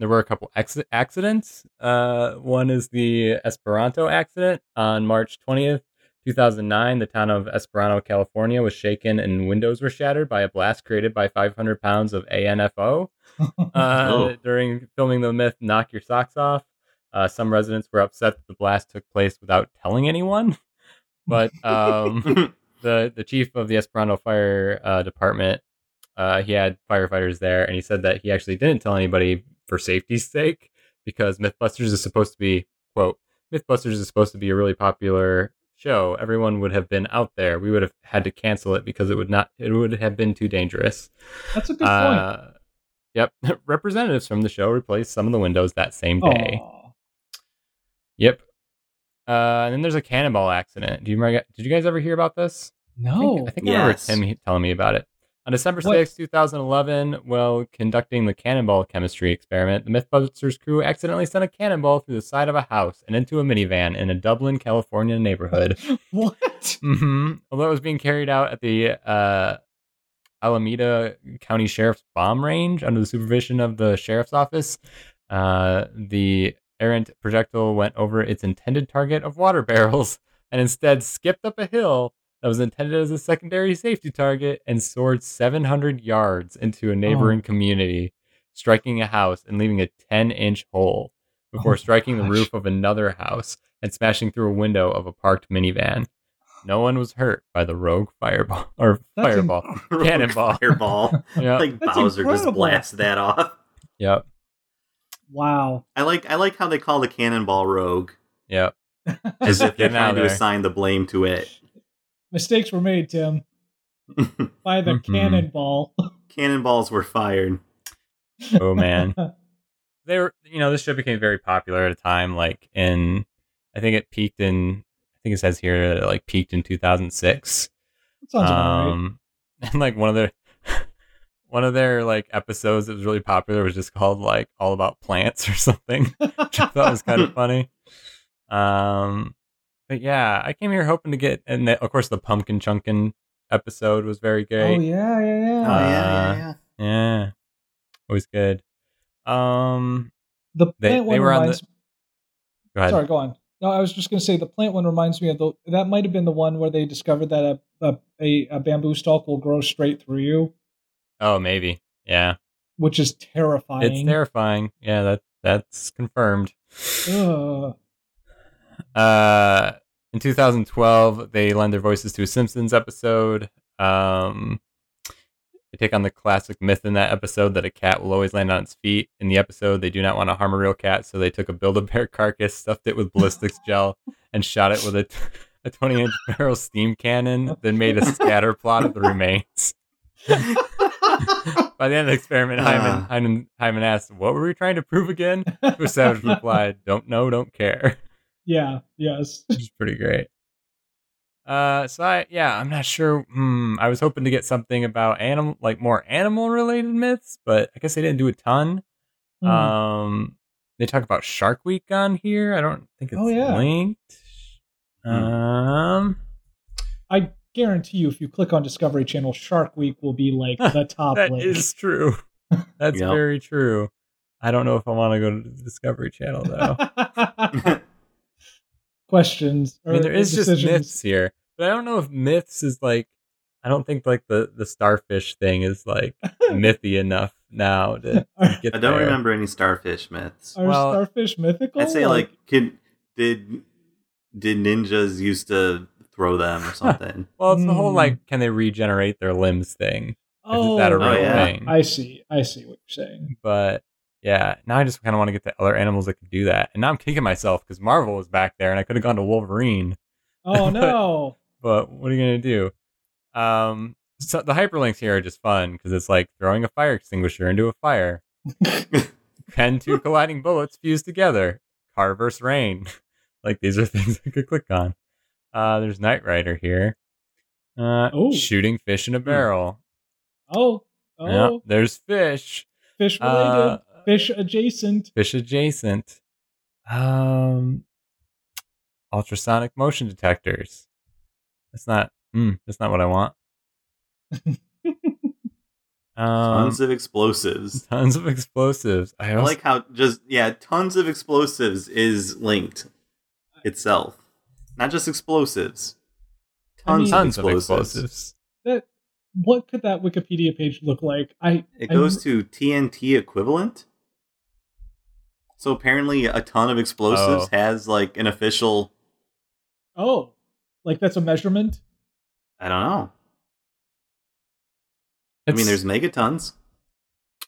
there were a couple acci- accidents. Uh, one is the Esparto accident on March twentieth, two thousand nine. The town of Esparto, California, was shaken and windows were shattered by a blast created by five hundred pounds of ANFO uh, Oh. during filming the myth "Knock Your Socks Off." Uh, some residents were upset that the blast took place without telling anyone, but um, the the chief of the Esparto Fire uh, Department, uh, he had firefighters there, and he said that he actually didn't tell anybody for safety's sake because MythBusters is supposed to be quote MythBusters is supposed to be a really popular show. Everyone would have been out there. We would have had to cancel it because it would not it would have been too dangerous. That's a good point. Uh, yep. Representatives from the show replaced some of the windows that same day. Aw. Yep. Uh, and then there's a cannonball accident. Do you remember? Did you guys ever hear about this? I No. think, I, think I remember Yes. Tim telling me about it. On December What? 6, 2011, while conducting the cannonball chemistry experiment, the Mythbusters crew accidentally sent a cannonball through the side of a house and into a minivan in a Dublin, California neighborhood. what? hmm Although it was being carried out at the uh, Alameda County Sheriff's Bomb Range under the supervision of the sheriff's office, uh, the errant projectile went over its intended target of water barrels and instead skipped up a hill that was intended as a secondary safety target and soared 700 yards into a neighboring oh. community, striking a house and leaving a 10 inch hole. before Oh, striking the roof of another house and smashing through a window of a parked minivan. No one was hurt by the rogue fireball or That's fireball. Cannonball. Fireball. Yep. like That's Bowser just incredible. blasts that off. yep. Wow. I like I like how they call the cannonball rogue, Yep. as if they're Getting out trying to there. assign the blame to it. Mistakes were made, Tim, by the Mhm. cannonball. Cannonballs were fired. Oh man. they were you know this show became very popular at a time like in i think it peaked in i think it says here that it like peaked in 2006 That sounds about right. um and like one of their one of their like episodes that was really popular was just called like all about plants or something which i thought was kind of funny um but yeah i came here hoping to get and the, of course the pumpkin chunkin episode was very Oh great yeah, yeah, Oh yeah. Uh, yeah, yeah, yeah. yeah always good um the they- plant they one were on the- go ahead Sorry, go on. No, I was just going to say the plant one reminds me of the. That might have been the one where they discovered that a a, a, a bamboo stalk will grow straight through you, Oh, maybe. Yeah. which is terrifying. It's terrifying. Yeah, that that's confirmed. Ugh. Uh in 2012, they lend their voices to a Simpsons episode. Um they take on the classic myth in that episode that a cat will always land on its feet. In the episode, they do not want to harm a real cat, so they took a Build-A-Bear carcass, stuffed it with ballistics gel, and shot it with a, a 20-inch barrel steam cannon, then made a scatter plot of the remains. By the end of the experiment, Hyman, Ah. Hyman, Hyman asked, What were we trying to prove again? To which Savage replied, Don't know, don't care. Yeah. Yes. Which is pretty great. Uh, so I, yeah, I'm not sure. Hmm, I was hoping to get something about animal, like more animal related myths, but I guess they didn't do a ton. Hmm. Um, they talk about Shark Week on here. I don't think it's Oh, yeah. linked. Hmm. Um, I guarantee you, if you click on Discovery Channel, Shark Week will be like the top that link. is true. That's Yep. very true. I don't know if I want to go to the Discovery Channel though. Questions. I mean, or there is just myths here, but I don't know if myths is like. I don't think like the the starfish thing is like mythy enough now to get I don't there. remember any starfish myths. are Well, starfish mythical? I'd say like could did did ninjas used to throw them or something? Well, it's the whole Hmm. like, can they regenerate their limbs thing? oh, that a real yeah. thing? I see. I see what you're saying. But yeah, now I just kind of want to get to other animals that could do that. And now I'm kicking myself because Marvel was back there, and I could have gone to Wolverine. Oh no. But what are you gonna do? Um, so the hyperlinks here are just fun because it's like throwing a fire extinguisher into a fire. Can two colliding bullets fuse together? Car versus rain. like these are things I could click on. Uh, there's Knight Rider here. Uh, Oh. shooting fish in a barrel. oh. Oh. Yeah, there's fish. Fish related. Uh, fish adjacent. fish adjacent. Um, ultrasonic motion detectors. That's not. Mm, that's not what I want. um, tons of explosives. tons of explosives. I, I like how just yeah, tons of explosives is linked itself. Not just explosives. I mean- Tons, tons of of explosives. explosives. That. What could that Wikipedia page look like? I. It I- goes to TNT equivalent. So apparently a ton of explosives Oh. has like an official Oh, like that's a measurement. I don't know. I mean there's megatons.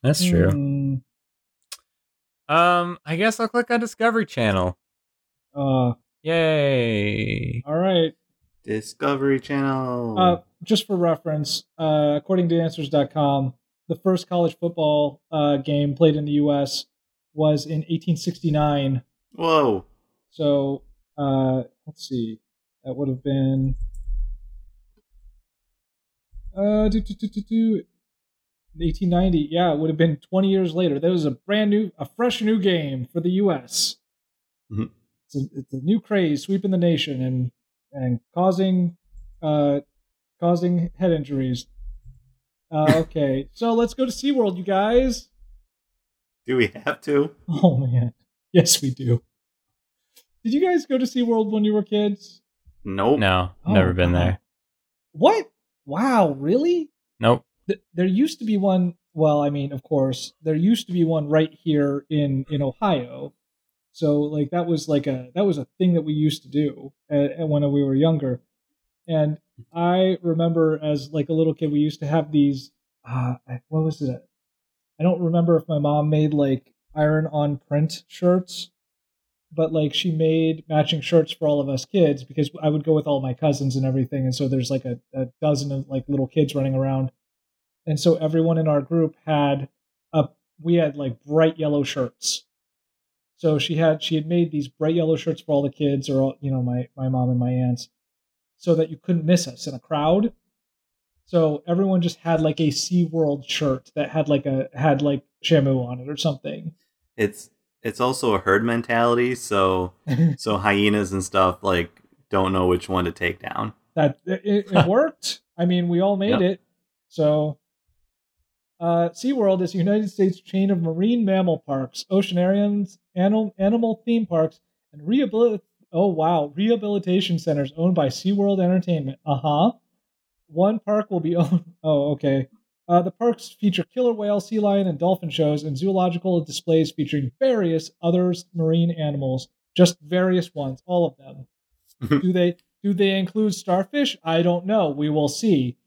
that's true. Hmm, Um, I guess I'll click on Discovery Channel. uh. Yay! All right. Discovery Channel. Uh, just for reference, uh, according to Answers.com, the first college football uh, game played in the U.S. was in 1869. Whoa. So uh, let's see, that would have been uh, do, do, do, do, do, 1890. Yeah, it would have been 20 years later. That was a brand new, a fresh new game for the U.S. Mhm. It's, a, it's a new craze sweeping the nation and and causing uh, causing head injuries. Uh, okay, so let's go to SeaWorld, you guys. Do we have to? Oh man, yes we do. Did you guys go to SeaWorld when you were kids? Nope. No, Oh, never been wow. there. What? Wow, really? Nope. Th- there used to be one. Well, I mean, of course, there used to be one right here in in Ohio. So like that was like a that was a thing that we used to do at, at when we were younger. And I remember as like a little kid, we used to have these. Uh, what was it? I don't remember if my mom made like iron on print shirts, but like she made matching shirts for all of us kids because I would go with all my cousins and everything, and so there's like a, a dozen of like little kids running around, and so everyone in our group had a we had like bright yellow shirts. So she had she had made these bright yellow shirts for all the kids, or all, you know my my mom and my aunts, so that you couldn't miss us in a crowd. So everyone just had like a SeaWorld shirt that had like a had like Shamu on it or something. It's it's also a herd mentality, so so hyenas and stuff like don't know which one to take down. That it, it worked. I mean, we all made yep. it. So uh, SeaWorld is a United States chain of marine mammal parks, oceanariums, animal, animal theme parks, and rehabilit- oh wow, rehabilitation centers owned by SeaWorld Entertainment. Uh-huh. One park will be owned Oh, okay. Uh, the parks feature killer whale, sea lion, and dolphin shows and zoological displays featuring various other marine animals, just various ones, all of them. do they do they include starfish? I don't know. We will see.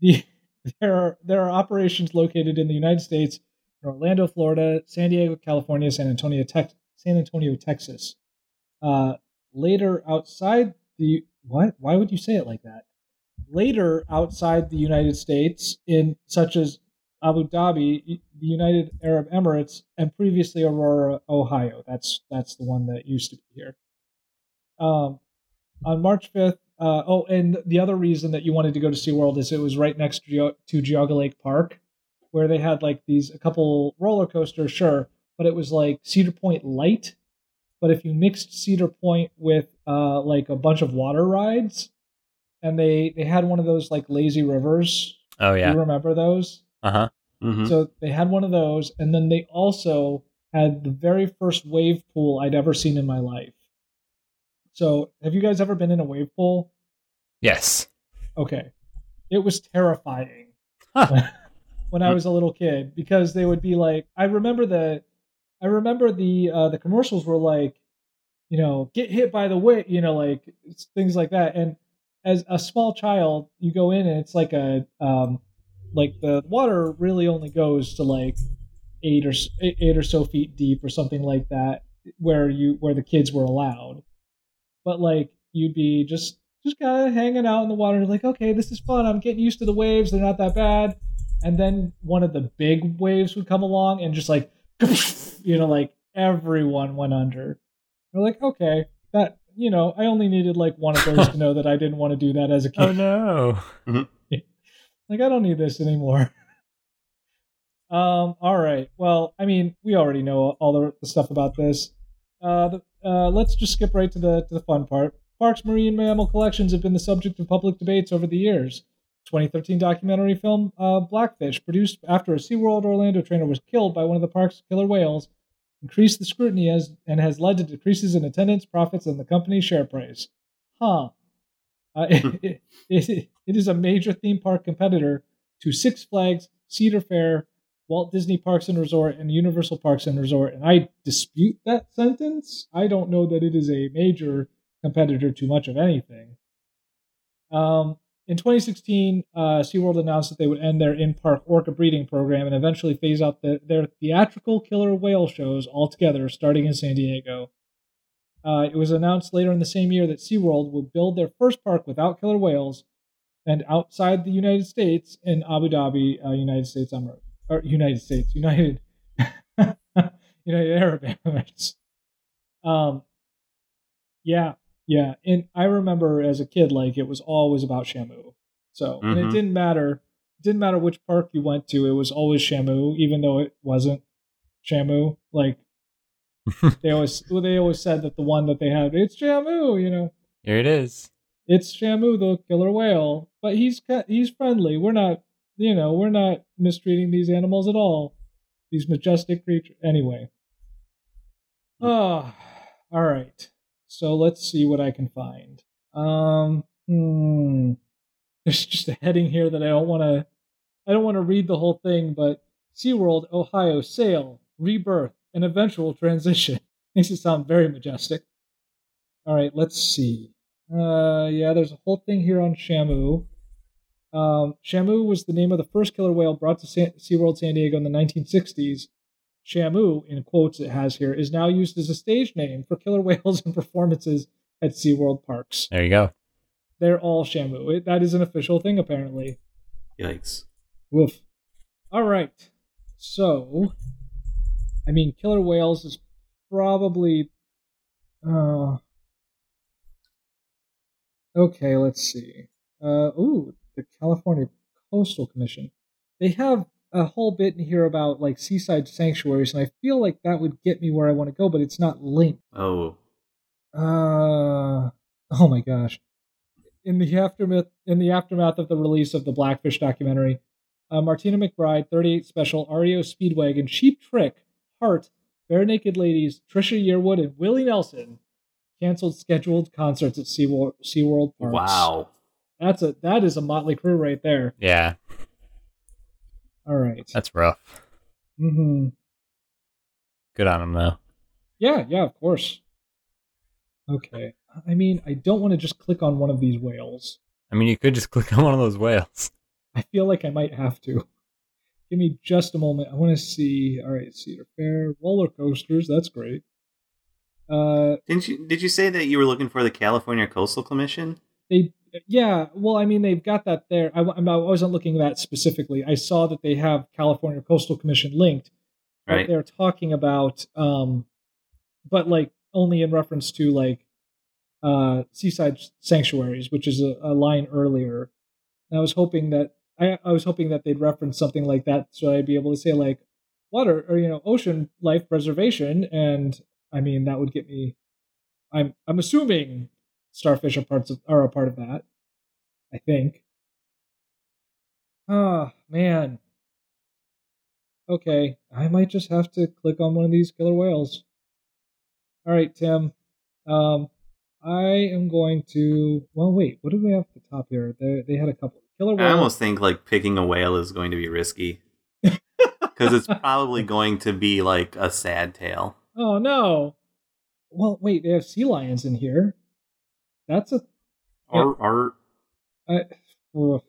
The, there are there are operations located in the United States, in Orlando, Florida, San Diego, California, San Antonio, Tex- San Antonio, Texas. Uh, later, outside the what? Why would you say it like that? Later outside the United States, in such as Abu Dhabi, the United Arab Emirates, and previously Aurora, Ohio. That's that's the one that used to be here. Um, on March fifth. Uh, oh, and the other reason that you wanted to go to SeaWorld is it was right next to, to Geauga Lake Park, where they had like these a couple roller coasters, sure, but it was like Cedar Point light. But if you mixed Cedar Point with uh, like a bunch of water rides, and they they had one of those like lazy rivers. Oh yeah, you remember those? Uh huh. Mm-hmm. So they had one of those, and then they also had the very first wave pool I'd ever seen in my life. So, have you guys ever been in a wave pool? Yes. Okay. It was terrifying when, when I was a little kid because they would be like, I remember the, I remember the uh, the commercials were like, you know, get hit by the wave, you know, like things like that, and as a small child, you go in and it's like a um, like the water really only goes to like eight or eight or so feet deep or something like that, where you where the kids were allowed. But like you'd be just just kind of hanging out in the water, like okay, this is fun. I'm getting used to the waves; they're not that bad. And then one of the big waves would come along and just like you know, like everyone went under. They're like, okay, that you know, I only needed like one of those to know that I didn't want to do that as a kid. Oh no. like I don't need this anymore. um, all right. Well, I mean, we already know all the, the stuff about this. Uh, the, uh, let's just skip right to the to the fun part. Parks marine mammal collections have been the subject of public debates over the years. 2013 documentary film uh, Blackfish, produced after a SeaWorld Orlando trainer was killed by one of the park's killer whales, increased the scrutiny as, and has led to decreases in attendance, profits, and the company's share price. Huh. Uh, it, it, it is a major theme park competitor to Six Flags, Cedar Fair, Walt Disney Parks and Resort, and Universal Parks and Resort. And I dispute that sentence. I don't know that it is a major competitor to much of anything. Um, in 2016, uh, SeaWorld announced that they would end their in park orca breeding program and eventually phase out the, their theatrical killer whale shows altogether, starting in San Diego. Uh, it was announced later in the same year that SeaWorld would build their first park without killer whales and outside the United States in Abu Dhabi, uh, United States. Or United States, United, United Arab Emirates. Um, yeah, yeah, and I remember as a kid, like it was always about Shamu. So, mm-hmm. and it mm-hmm. didn't matter. It didn't matter which park you went to. It was always Shamu, even though it wasn't Shamu. Like they always, well, they always said that the one that they had, it's Shamu. You know, here it is. It's Shamu, the killer whale. But he's he's friendly. We're not, you know, we're not mistreating these animals at all. These majestic creatures. Anyway. Oh, all right. So let's see what I can find. Um, hmm. There's just a heading here that I don't want to. I don't want to read the whole thing, but SeaWorld Ohio sale, rebirth, and eventual transition. Makes it sound very majestic. All right, let's see. Uh, yeah, there's a whole thing here on Shamu. Um, Shamu was the name of the first killer whale brought to San- SeaWorld San Diego in the 1960s. Shamu, in quotes it has here, is now used as a stage name for killer whales and performances at SeaWorld parks. There you go. They're all Shamu. It, that is an official thing, apparently. Yikes. Woof. All right. So, I mean, killer whales is probably. Uh, okay, let's see. Uh, ooh, the California Coastal Commission. They have a whole bit in here about like seaside sanctuaries, and I feel like that would get me where I want to go, but it's not linked. Oh. Uh, oh my gosh. In the aftermath, in the aftermath of the release of the Blackfish documentary, uh, Martina McBride, 38 Special, REO Speedwagon, Cheap Trick, Heart, Barenaked Ladies, Trisha Yearwood, and Willie Nelson canceled scheduled concerts at SeaWorld, SeaWorld parks. Wow. That's a that is a motley crew right there. Yeah, All right. that's rough. Mm-hmm. Good on him though. Yeah, yeah, of course. Okay. I mean, I don't want to just click on one of these whales. I mean, you could just click on one of those whales. I feel like I might have to. Give me just a moment. I want to see. All right, Cedar Fair roller coasters. That's great. Uh, Didn't you did you say that you were looking for the California Coastal Commission? they, yeah. Well, I mean, they've got that there. I, I wasn't looking at that specifically. I saw that they have California Coastal Commission linked. Right. They're talking about, um, but like only in reference to like uh seaside sanctuaries, which is a, a line earlier. And I was hoping that I, I was hoping that they'd reference something like that, so I'd be able to say like water or you know ocean life preservation, and I mean that would get me. I'm I'm assuming starfish are parts of are a part of that. I think. Ah man. Okay, I might just have to click on one of these killer whales. All right, Tim. Um, I am going to. Well, wait. What do we have at the top here? They they had a couple killer whales. I almost think like picking a whale is going to be risky. Because it's probably going to be like a sad tale. Oh no. Well, wait. They have sea lions in here. That's a. Or or I, ugh.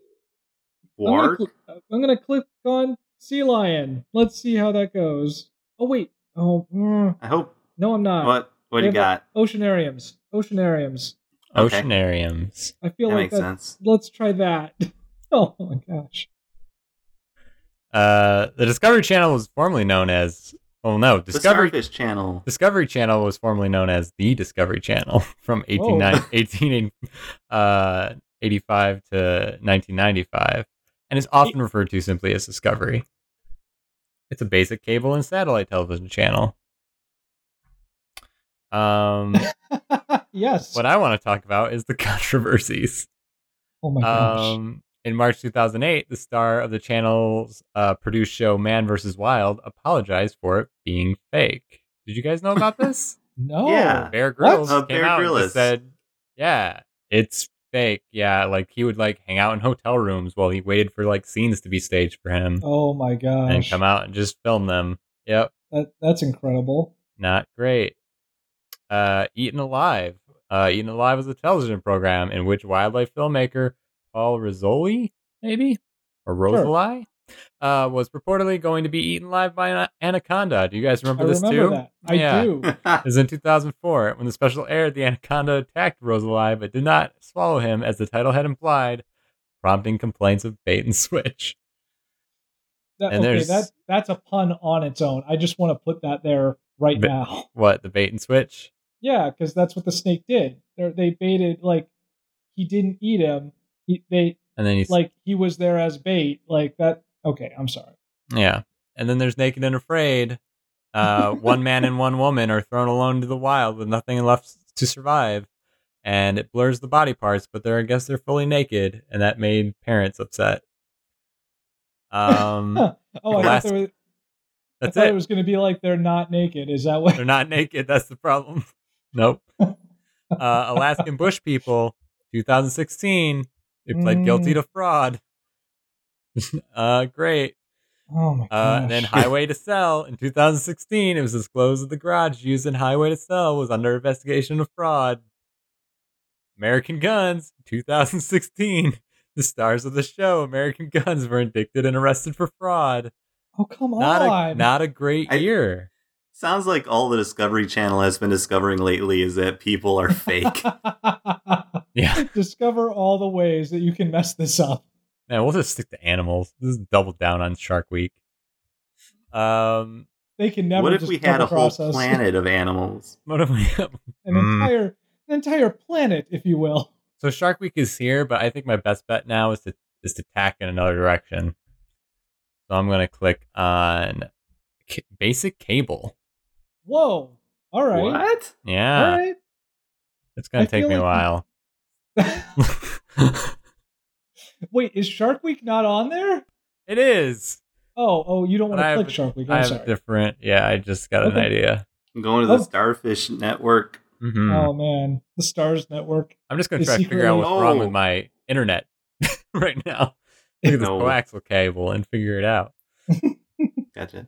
I'm gonna, cl- I'm gonna click on sea lion. Let's see how that goes. Oh wait. Oh mm, I hope no, I'm not. what what do you got? Oceanariums. Oceanariums. Okay. Oceanariums. I feel That like makes that. sense. Let's try that. oh my gosh. Uh, the Discovery Channel was formerly known as. Oh no, Discovery Starfish Channel. Discovery Channel was formerly known as the Discovery Channel from 18, Whoa. 1885 to 1995 and is often referred to simply as Discovery. It's a basic cable and satellite television channel. Um, yes. what I want to talk about is the controversies. oh my gosh. Um, in March 2008, the star of the channel's uh, produced show Man vs. Wild apologized for it being fake. Did you guys know about this? no. yeah. Bear Grylls Uh, came Bear out and Grylls. just said, "Yeah, it's fake. Yeah, like he would like hang out in hotel rooms while he waited for like scenes to be staged for him Oh my gosh. and come out and just film them. Yep, That that's incredible. not great. Uh, Eaten Alive. Uh, Eaten Alive was a television program in which wildlife filmmaker Paul Rizzoli, maybe or Rosali, uh, was purportedly going to be eaten live by an anaconda. Do you guys remember I this remember too? that. I Yeah. do. It was in 2004 when the special aired. The anaconda attacked Rosalie, but did not swallow him, as the title had implied, prompting complaints of bait and switch. That, And okay, there's- that that's a pun on its own. I just want to put that there right But- now. What the bait and switch? Yeah, because that's what the snake did. They're, they baited like he didn't eat him. He, they And then he's like he was there as bait. Like that. Okay, I'm sorry. yeah. And then there's naked and afraid. Uh, one man and one woman are thrown alone to the wild with nothing left to survive, and it blurs the body parts. But they're I guess they're fully naked, and that made parents upset. Um. Oh, I Last- thought, there was, I thought it. it was going to be like they're not naked. Is that what? They're not naked. That's the problem. Nope. Uh, Alaskan Bush people, 2016. They pled guilty Mm. to fraud. uh, great. Oh my Uh, and then Highway to Sell in 2016, it was disclosed that the garage used in Highway to Sell was under investigation of fraud. American Guns, 2016, the stars of the show American Guns were indicted and arrested for fraud. oh come Not on. a not a great I- year. Sounds like all the Discovery Channel has been discovering lately is that people are fake. Yeah, Discover all the ways that you can mess this up. man, we'll just stick to animals. This is double down on Shark Week. Um, They can never. what if just we had a whole us. planet of animals? what if we? an Mm. entire, an entire planet, if you will. So Shark Week is here, but I think my best bet now is to is to tack in another direction. So I'm gonna click on ca- basic cable. Whoa! All right, What? Yeah, all right. it's gonna I take feel me a like- while. Wait, is Shark Week not on there? it is. Oh, oh, you don't want to click Shark Week. I I'm have a sorry. different. Yeah, I just got an idea. I'm going to the Oh. Starfish Network. hmm Oh man, the Stars Network. I'm just gonna try to figure out secretly- what's wrong with my internet right now. Look at this coaxial cable and figure it out. Gotcha.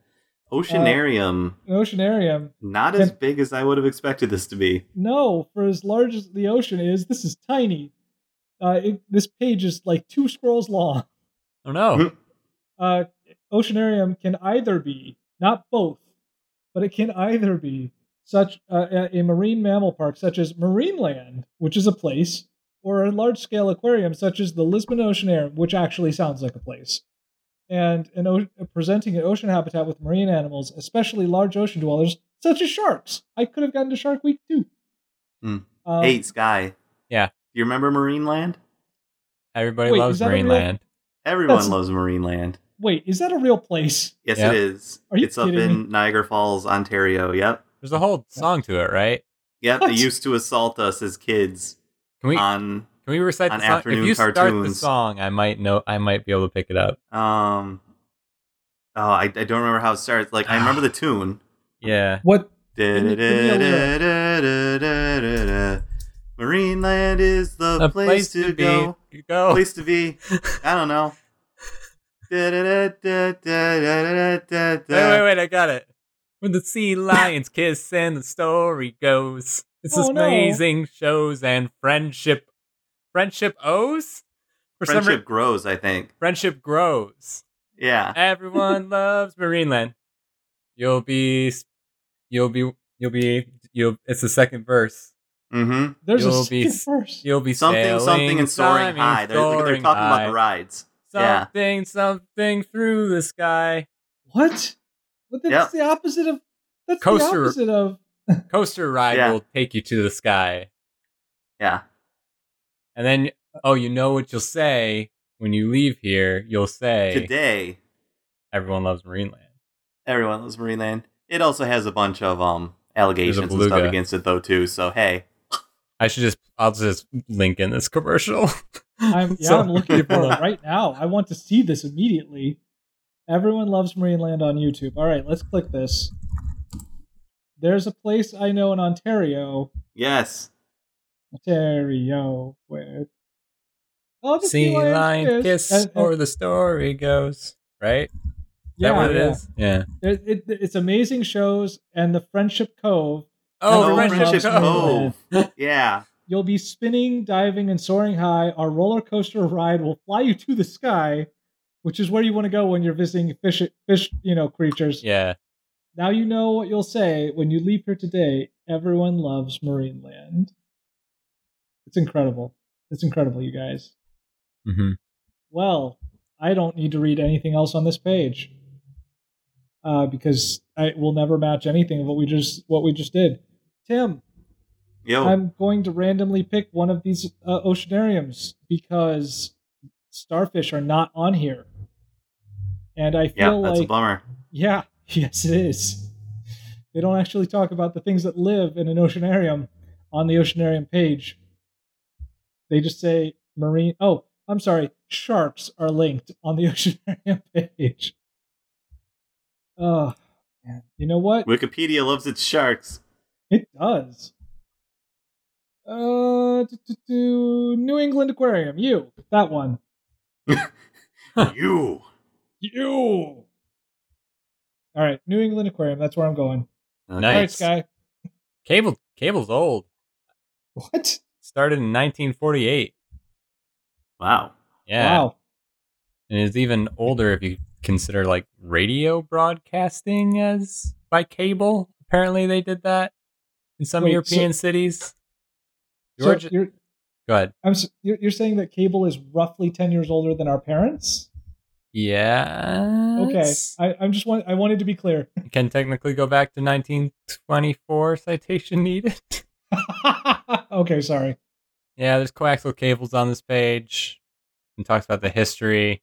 Oceanarium, An oceanarium. not as Can- big as I would have expected this to be. No, for as large as the ocean is, this is tiny. Uh, it, this page is like two scrolls long. Oh no! Uh, oceanarium can either be not both, but it can either be such uh, a a marine mammal park such as Marineland, which is a place, or a large-scale aquarium such as the Lisbon Oceanarium, which actually sounds like a place. And an o- presenting an ocean habitat with marine animals, especially large ocean dwellers such as sharks. I could have gotten to Shark Week too. Hmm. Um, hey, Sky. Yeah. Do you remember Marineland? Everybody Wait, loves that a real- Marineland. Everyone That's- loves Marineland. Wait, is that a real place? Yes, Yep. it is. Are you it's up kidding in Niagara Falls, Ontario. Yep. There's a whole song to it, right? Yep. What? They used to assault us as kids Can we on when we recite the song, if you cartoons. start the song, I might know. I might be able to pick it up. Um, oh, I, I don't remember how it starts. Like I remember the tune. Yeah. What? Marine land is the, place, place, to, to go. go. Place to be. I don't know. wait, wait, wait! I got it. When the sea lions kiss and the story goes. It's oh, amazing no. shows and friendship Friendship owes. For some Friendship re- grows, I think. friendship grows. Yeah. Everyone loves Marineland. You'll be, you'll be, you'll be, you'll. It's the second verse. Mm-hmm. There's You'll a be second s- verse. You'll be Something, sailing, something, and soaring climbing, high. They're, they're soaring talking about the rides. Yeah. Something, something through the sky. What? But that's Yep. the opposite of. That's Coaster- the opposite of. Coaster ride Yeah. will take you to the sky. Yeah. And then, oh, you know what you'll say when you leave here? You'll say, Today, everyone loves Marineland. everyone loves Marineland. It also has a bunch of um allegations and stuff against it, though, too. So hey, I should just, I'll just link in this commercial. I'm yeah, So I'm looking for it right now. I want to see this immediately. Everyone loves Marineland on YouTube. All right, let's click this. There's a place I know in Ontario. yes, Ontario, where oh, the Sea lion kiss, And- and- or the story goes. Right? Is yeah, that what it yeah. is? Yeah. There- it- it's amazing shows and the Friendship Cove. Oh, Everyone oh, Friendship loves Cove. Cove. yeah. You'll be spinning, diving, and soaring high. Our roller coaster ride will fly you to the sky, which is where you want to go when you're visiting fish, fish, you know, creatures. Yeah. Now you know what you'll say when you leave here today. Everyone loves Marineland. It's incredible. It's incredible, you guys. hmm Well, I don't need to read anything else on this page uh, because I will never match anything of what we just what we just did. Tim, Yo. I'm going to randomly pick one of these uh, oceanariums because starfish are not on here, and I yeah, feel that's a like bummer. yeah, yes, it is. They don't actually talk about the things that live in an oceanarium on the oceanarium page. They just say marine. Oh, I'm sorry. Sharks are linked on the oceanarium page. Oh, man. You know what? Wikipedia loves its sharks. It does. Uh, do, do, do, New England Aquarium. You. That one. you. You. All right, New England Aquarium. That's where I'm going. Okay. All right, Nice. Sky. Cable cable's old. What? Started in 1948. Wow. Yeah. Wow. And it's even older if you consider like radio broadcasting as by cable. Apparently they did that in some Wait, European cities. So Georgia, you're, go ahead. I'm, you're you're saying that cable is roughly ten years older than our parents? Yeah. Okay, I, I'm just want I wanted to be clear. Can technically go back to 1924 citation needed. okay, sorry. yeah, there's coaxial cables on this page and talks about the history.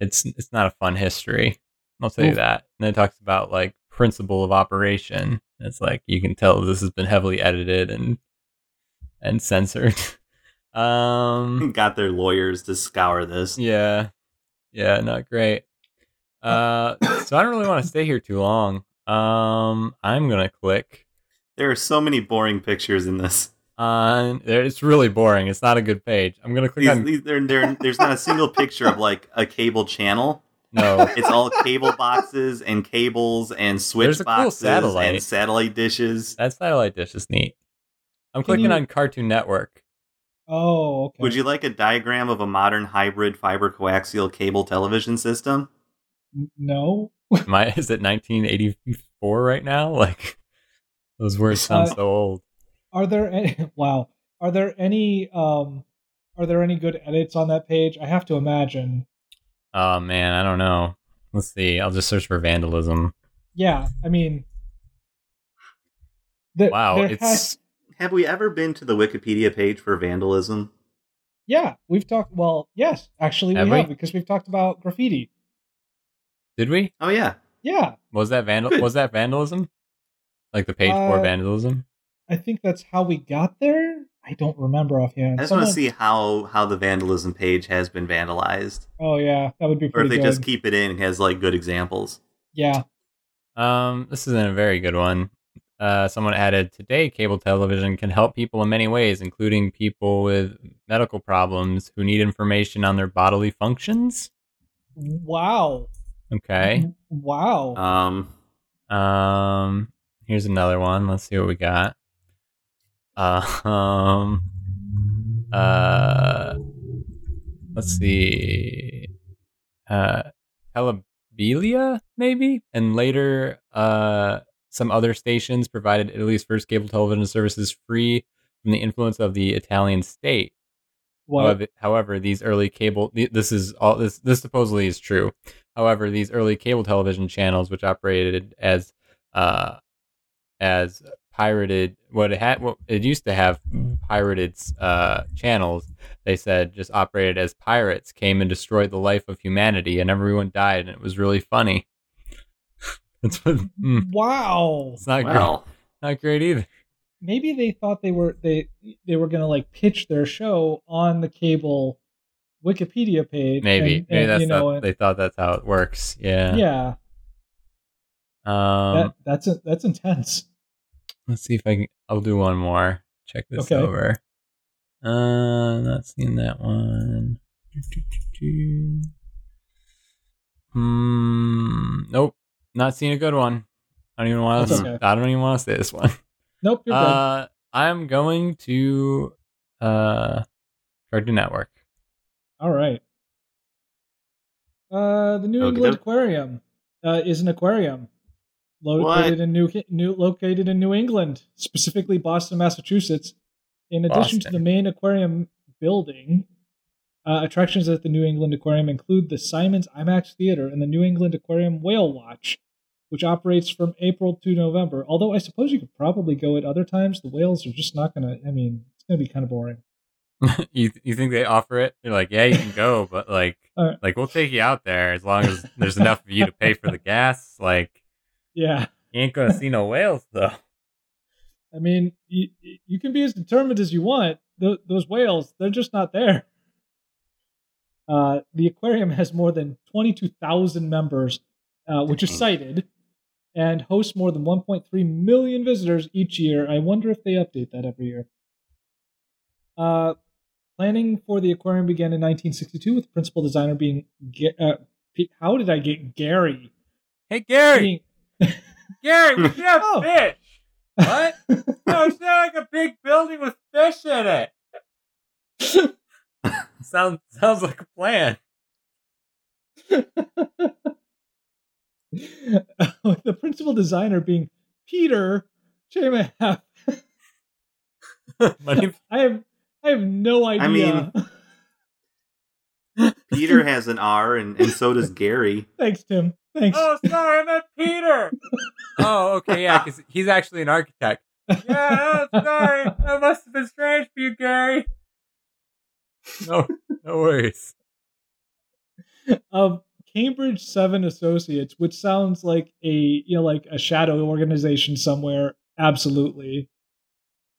It's it's not a fun history. I'll tell you that. And then it talks about like principle of operation. It's like you can tell this has been heavily edited and and censored. um Got their lawyers to scour this. yeah. Yeah, not great. Uh so I don't really want to stay here too long. Um I'm going to click There are so many boring pictures in this. on there it's really boring. It's not a good page. I'm going to click These, on these, there- there- there's not a single picture of like a cable channel. no. It's all cable boxes and cables and switch There's a cool boxes satellite. and satellite dishes. That satellite dish is neat. I'm Can clicking you- on Cartoon Network. Oh, okay. Would you like a diagram of a modern hybrid fiber coaxial cable television system? No. Am I, is it 1984 right now? Like those words sound Uh, so old. Are there any, wow? Are there any um? Are there any good edits on that page? I have to imagine. Oh man, I don't know. Let's see. I'll just search for vandalism. Yeah, I mean. the- Wow, it's has- Have we ever been to the Wikipedia page for vandalism? yeah, we've talked. Well, yes, actually, Have we we? have because we've talked about graffiti. did we? Oh yeah. Yeah, Was that vandal? Good. Was that vandalism? Like the page for Uh, vandalism? I think that's how we got there. I don't remember offhand. I just want to see how how the vandalism page has been vandalized, Oh yeah, that would be or if they good. just keep it in and has like good examples. yeah, Um, this isn't a very good one. Uh, someone added today cable television can help people in many ways, including people with medical problems who need information on their bodily functions. wow, Okay. wow. Um, Um, here's another one. Let's see what we got. Uh, um, uh, let's see. Uh, Telebiella, maybe, and later, uh, some other stations provided Italy's first cable television services free from the influence of the Italian state. However, however, these early cable this is all this this supposedly is true. However, these early cable television channels, which operated as uh, as pirated, what it had, what it used to have pirated uh, channels. They said just operated as pirates, came and destroyed the life of humanity, and everyone died, and it was really funny. That's what. mm, wow. it's not great. well, Not great either. maybe they thought they were they they were gonna like pitch their show on the cable Wikipedia page. Maybe and, maybe and, that's you know, not, they thought that's how it works. Yeah. yeah. Um. that, that's a, that's intense. Let's see if I can. I'll do one more. Check this Okay. over. Uh, not seeing that one. Hmm. Nope. Not seeing a good one. I don't even want to. okay. I don't even want to say this one. Nope, you're good. Uh, I'm going to uh, Cartoon Network. All right. Uh, the New Okey England doke. Aquarium uh, is an aquarium located What? in New, New located in New England, specifically Boston, Massachusetts. In addition to the main aquarium building, uh, attractions at the New England Aquarium include the Simons IMAX Theater and the New England Aquarium Whale Watch, which operates from April to November. Although I suppose you could probably go at other times. The whales are just not going to. I mean, it's going to be kind of boring. you you think they offer it? You're like, yeah, you can go, but like, Alright. like we'll take you out there as long as there's enough of you to pay for the gas. Like, Yeah. you ain't gonna see no whales though. I mean, you, you can be as determined as you want. Th- those whales, they're just not there. Uh, the aquarium has more than 22,000 members, uh, which is cited, and hosts more than 1.3 million visitors each year. I wonder if they update that every year. Uh, planning for the aquarium began in 1962, with the principal designer being Ga- uh, how did I get Gary? Hey, Gary. being Gary, we should have Oh. fish. What? no, it's not like a big building with fish in it. sounds sounds like a plan. the principal designer being Peter Chamath. I have I have no idea. mean- Peter has an R, and, and so does Gary. Thanks, Tim. Thanks. oh, sorry, I meant Peter. oh, okay, yeah, because he's actually an architect. Yeah, oh, sorry, that must have been strange for you, Gary. No, no worries. of Cambridge Seven Associates, which sounds like a you know like a shadow organization somewhere. Absolutely.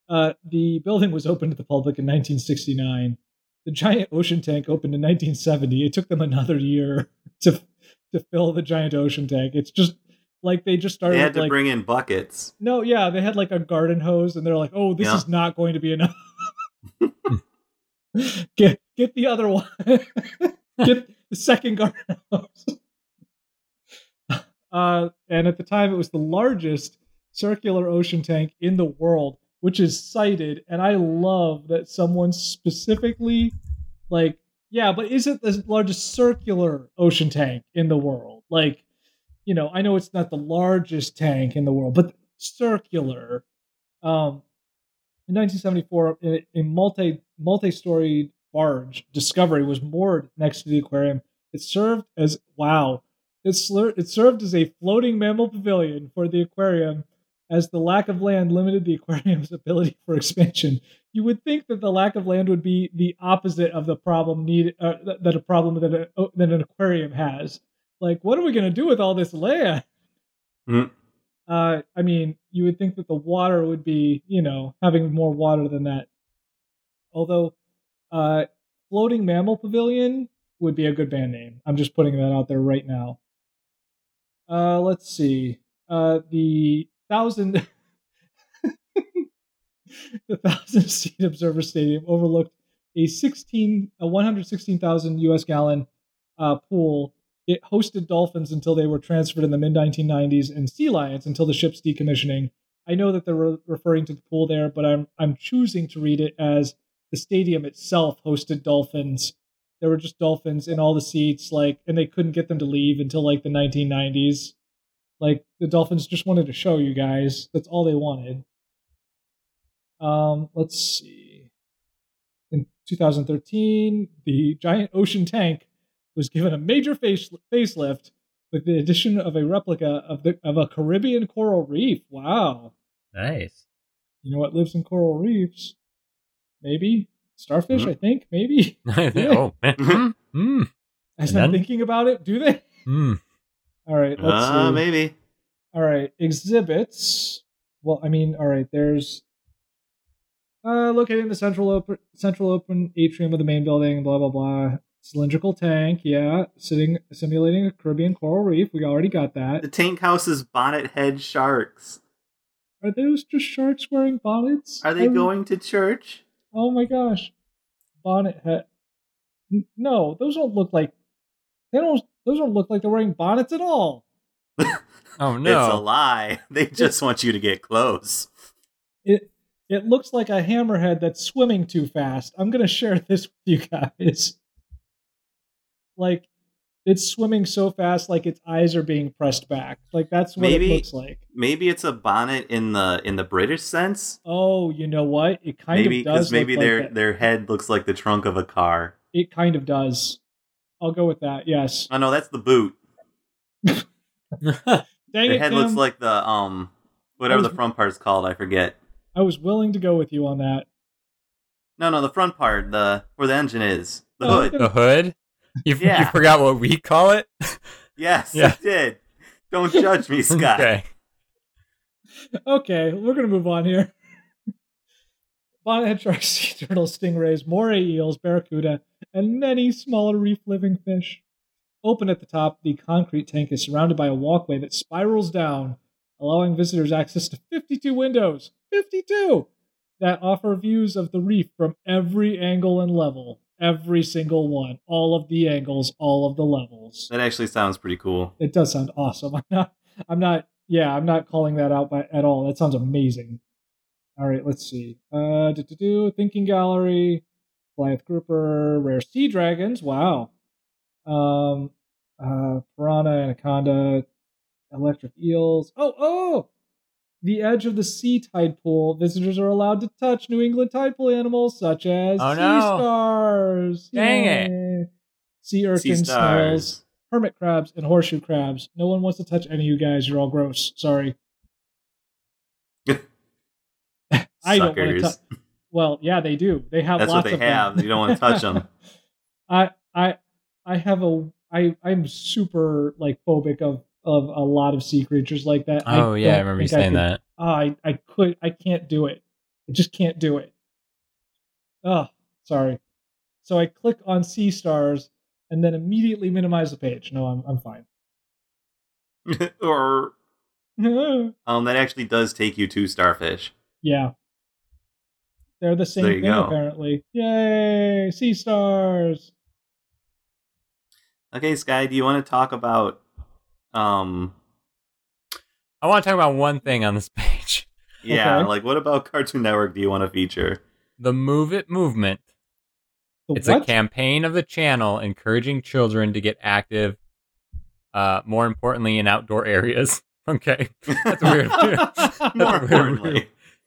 Uh, the building was opened to the public in 1969. The giant ocean tank opened in 1970. It took them another year to to fill the giant ocean tank. It's just like they just started They had to like bring in buckets. no, yeah, they had like a garden hose, and they're like, "Oh, this Yeah. is not going to be enough." get get the other one. get the second garden hose. Uh, and at the time, it was the largest circular ocean tank in the world, which is cited. And I love that someone specifically, like, yeah, but is it the largest circular ocean tank in the world? Like, you know, I know it's not the largest tank in the world, but circular. Um, in 1974, a, a multi multi-story barge Discovery was moored next to the aquarium. It served as wow. It, slur, it served as a floating mammal pavilion for the aquarium, as the lack of land limited the aquarium's ability for expansion. You would think that the lack of land would be the opposite of the problem need uh, that- a problem that, a, that an aquarium has. Like, what are we going to do with all this land? Mhm. Uh, I mean, you would think that the water would be, you know, having more water than that. Although, uh, floating mammal pavilion would be a good band name. I'm just putting that out there right now. Uh, let's see. Uh, the thousand, the thousand seat observer stadium overlooked a 16, a 116,000 U.S. gallon uh, pool. It hosted dolphins until they were transferred in the mid 1990s, and sea lions until the ship's decommissioning. I know that they're re- referring to the pool there, but I'm I'm choosing to read it as the stadium itself hosted dolphins. There were just dolphins in all the seats, like, and they couldn't get them to leave until like the 1990s. Like the dolphins just wanted to show you guys. That's all they wanted. Um, let's see. In 2013, the giant ocean tank was given a major face facelift with the addition of a replica of the of a Caribbean coral reef. Wow. Nice. You know what lives in coral reefs? Maybe starfish. Mhm. I think maybe. oh man. Mm, mm, As And I'm then? thinking about it, do they? mm. All right. Let's Uh, see. maybe. All right, exhibits. Well, I mean, all right. There's uh, located in the central open central open atrium of the main building. Blah blah blah. Cylindrical tank. Yeah, sitting simulating a Caribbean coral reef. We already got that. The tank house is bonnet head sharks. Are those just sharks wearing bonnets? Are they I- going to church? Oh my gosh, bonnet head. No, those don't look like. They don't. Those don't look like they're wearing bonnets at all. Oh no, It's a lie. They just want you to get close. It looks like a hammerhead that's swimming too fast. I'm gonna share this with you guys. Like it's swimming so fast, like its eyes are being pressed back. Like that's what Maybe- it looks like. Maybe it's a bonnet in the in the British sense. Oh, you know what? It kind maybe of does. maybe look like their their head looks like the trunk of a car. It kind of does. I'll go with that. Yes. Oh know that's the boot. Dang Their it, head looks like the um whatever was- the front part's called. I forget. I was willing to go with you on that. No, no, the front part, the where the engine is, the Oh, hood. the hood? You, you forgot what we call it? Yes, Yeah. I did. Don't judge me, Scott. Okay. Okay, we're gonna move on here. Bonnethead sharks, sea turtles, stingrays, moray eels, barracuda, and many smaller reef-living fish. Open at the top, the concrete tank is surrounded by a walkway that spirals down, allowing visitors access to 52 windows. 52 that offer views of the reef from every angle and level. every single one, all of the angles, all of the levels. That actually sounds pretty cool. It does sound awesome. I'm not. I'm not. Yeah, I'm not calling that out by, at all. That sounds amazing. All right, let's see. Uh, do, do, do, Thinking Gallery, Goliath Grouper, Rare Sea Dragons. Wow. Um, uh, Piranha, Anaconda, Electric Eels. Oh, oh! The edge of the sea tide pool. Visitors are allowed to touch New England tide pool animals such as Oh, sea no. stars. Dang it. Yay. Sea Sea urchins, snails, stars. hermit crabs, and horseshoe crabs. No one wants to touch any of you guys. You're all gross. Sorry. I don't want to touch. Well, yeah, they do. They have That's what they of them. have. You don't want to touch them. I I I have a I I'm super like phobic of of a lot of sea creatures like that. Oh yeah, I remember you think saying could- that. Oh, I I could I can't do it. I just can't do it. Oh, sorry. So I click on sea stars and then immediately minimize the page. No, I'm I'm fine. or um, that actually does take you to starfish. yeah. They're the same There you thing go. apparently. Yay, sea stars. Okay, Sky, do you want to talk about um I want to talk about one thing on this page: yeah, Okay. like what about Cartoon Network do you want to feature? the Move It movement. The It's what? a campaign of the channel encouraging children to get active. Uh, more importantly, in outdoor areas. Okay, that's weird. That's More weird importantly. move.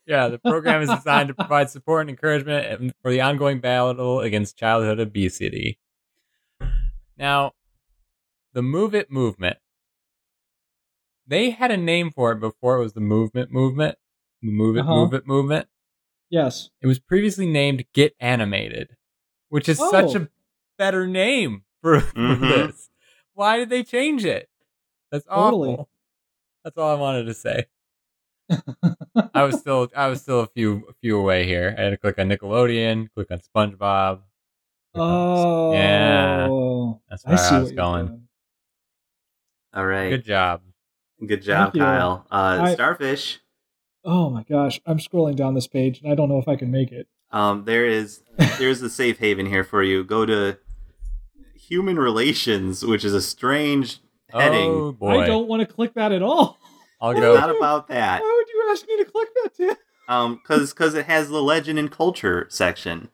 Yeah, the program is designed to provide support and encouragement for the ongoing battle against childhood obesity. Now, the Move It movement, they had a name for it before it was the Movement movement. The Move It Uh-huh. Move It movement. yes. It was previously named Get Animated, which is such Oh. a better name for, for Mhm. this. Why did they change it? That's Totally. awful. That's all I wanted to say. I was still I was still a few a few away here. I had to click on Nickelodeon, click on SpongeBob. click on- Oh, yeah, that's where see I, was going. All right. Good job. Good job, Kyle. Uh, I- Starfish. Oh my gosh, I'm scrolling down this page and I don't know if I can make it. Um, there is there's a safe haven here for you. Go to human relations, which is a strange heading. Oh boy. I don't want to click that at all. I'll It's go. not about that. Why would you ask me to click that, Tim? Um, because because it has the legend and culture section.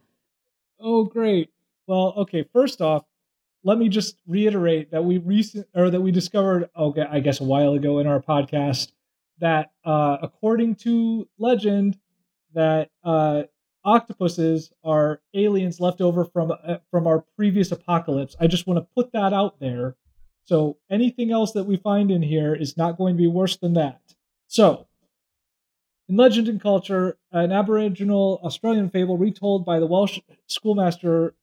Oh, great. Well, okay. First off, let me just reiterate that we recent or that we discovered, okay, I guess a while ago in our podcast that uh, according to legend, that uh, octopuses are aliens left over from uh, from our previous apocalypse. I just want to put that out there. So anything else that we find in here is not going to be worse than that. So, in legend and culture, an Aboriginal Australian fable retold by the Welsh schoolmaster,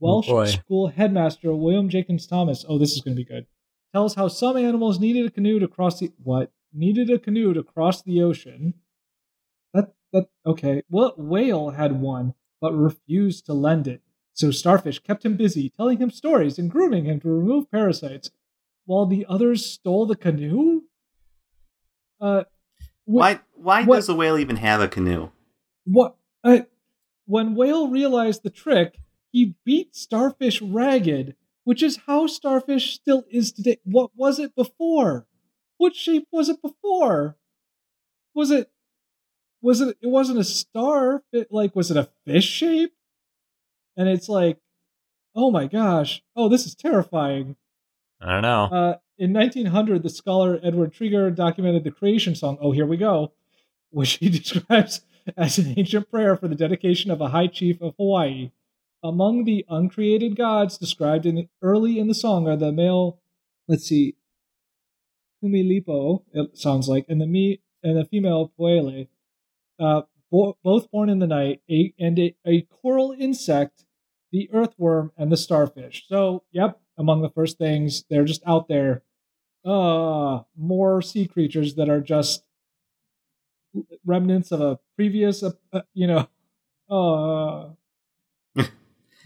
Welsh boy. school headmaster William Jacobs Thomas. Oh, this is going to be good. Tells how some animals needed a canoe to cross the what needed a canoe to cross the ocean. That that okay. What whale had one but refused to lend it? So Starfish kept him busy, telling him stories and grooming him to remove parasites, while the others stole the canoe. Uh, wh- Why why what- does a whale even have a canoe? what? Uh, when Whale realized the trick, he beat Starfish ragged, which is how Starfish still is today. What was it before? What shape was it before? Was it? Was it? It wasn't a star. It, like, was it a fish shape? And it's like, oh my gosh! Oh, this is terrifying. I don't know. Uh, in 1900, the scholar Edward Tregear documented the creation song, Oh, Here We Go, which he describes as an ancient prayer for the dedication of a high chief of Hawaii. Among the uncreated gods described in the, early in the song are the male, let's see, Kumulipo, it sounds like, and the me and the female Po'ele, uh, bo- both born in the night, a, and a, a coral insect, the earthworm, and the starfish. So, yep, among the first things, they're just out there. Uh, more sea creatures that are just remnants of a previous, uh, uh, you know, uh,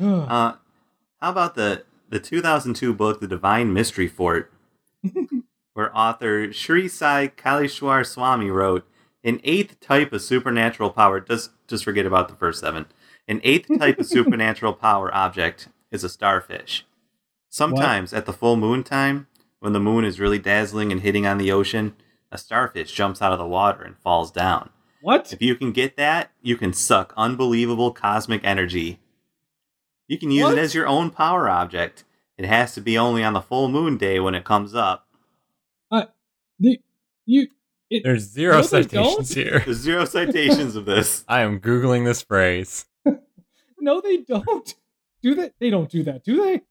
Uh, how about the the 2002 book, The Divine Mystery Fort, where author Sri Sai Kaleshwar Swami wrote, "An eighth type of supernatural power. Just just forget about the first seven. An eighth type of supernatural power object is a starfish. Sometimes at the full moon time, when the moon is really dazzling and hitting on the ocean, a starfish jumps out of the water and falls down. What? If you can get that, you can suck unbelievable cosmic energy. You can use What? it as your own power object. It has to be only on the full moon day when it comes up. Uh, the, you. It, There's zero No, citations here. There's zero citations of this. I am googling this phrase. no, they don't. Do they? They don't do that, do they?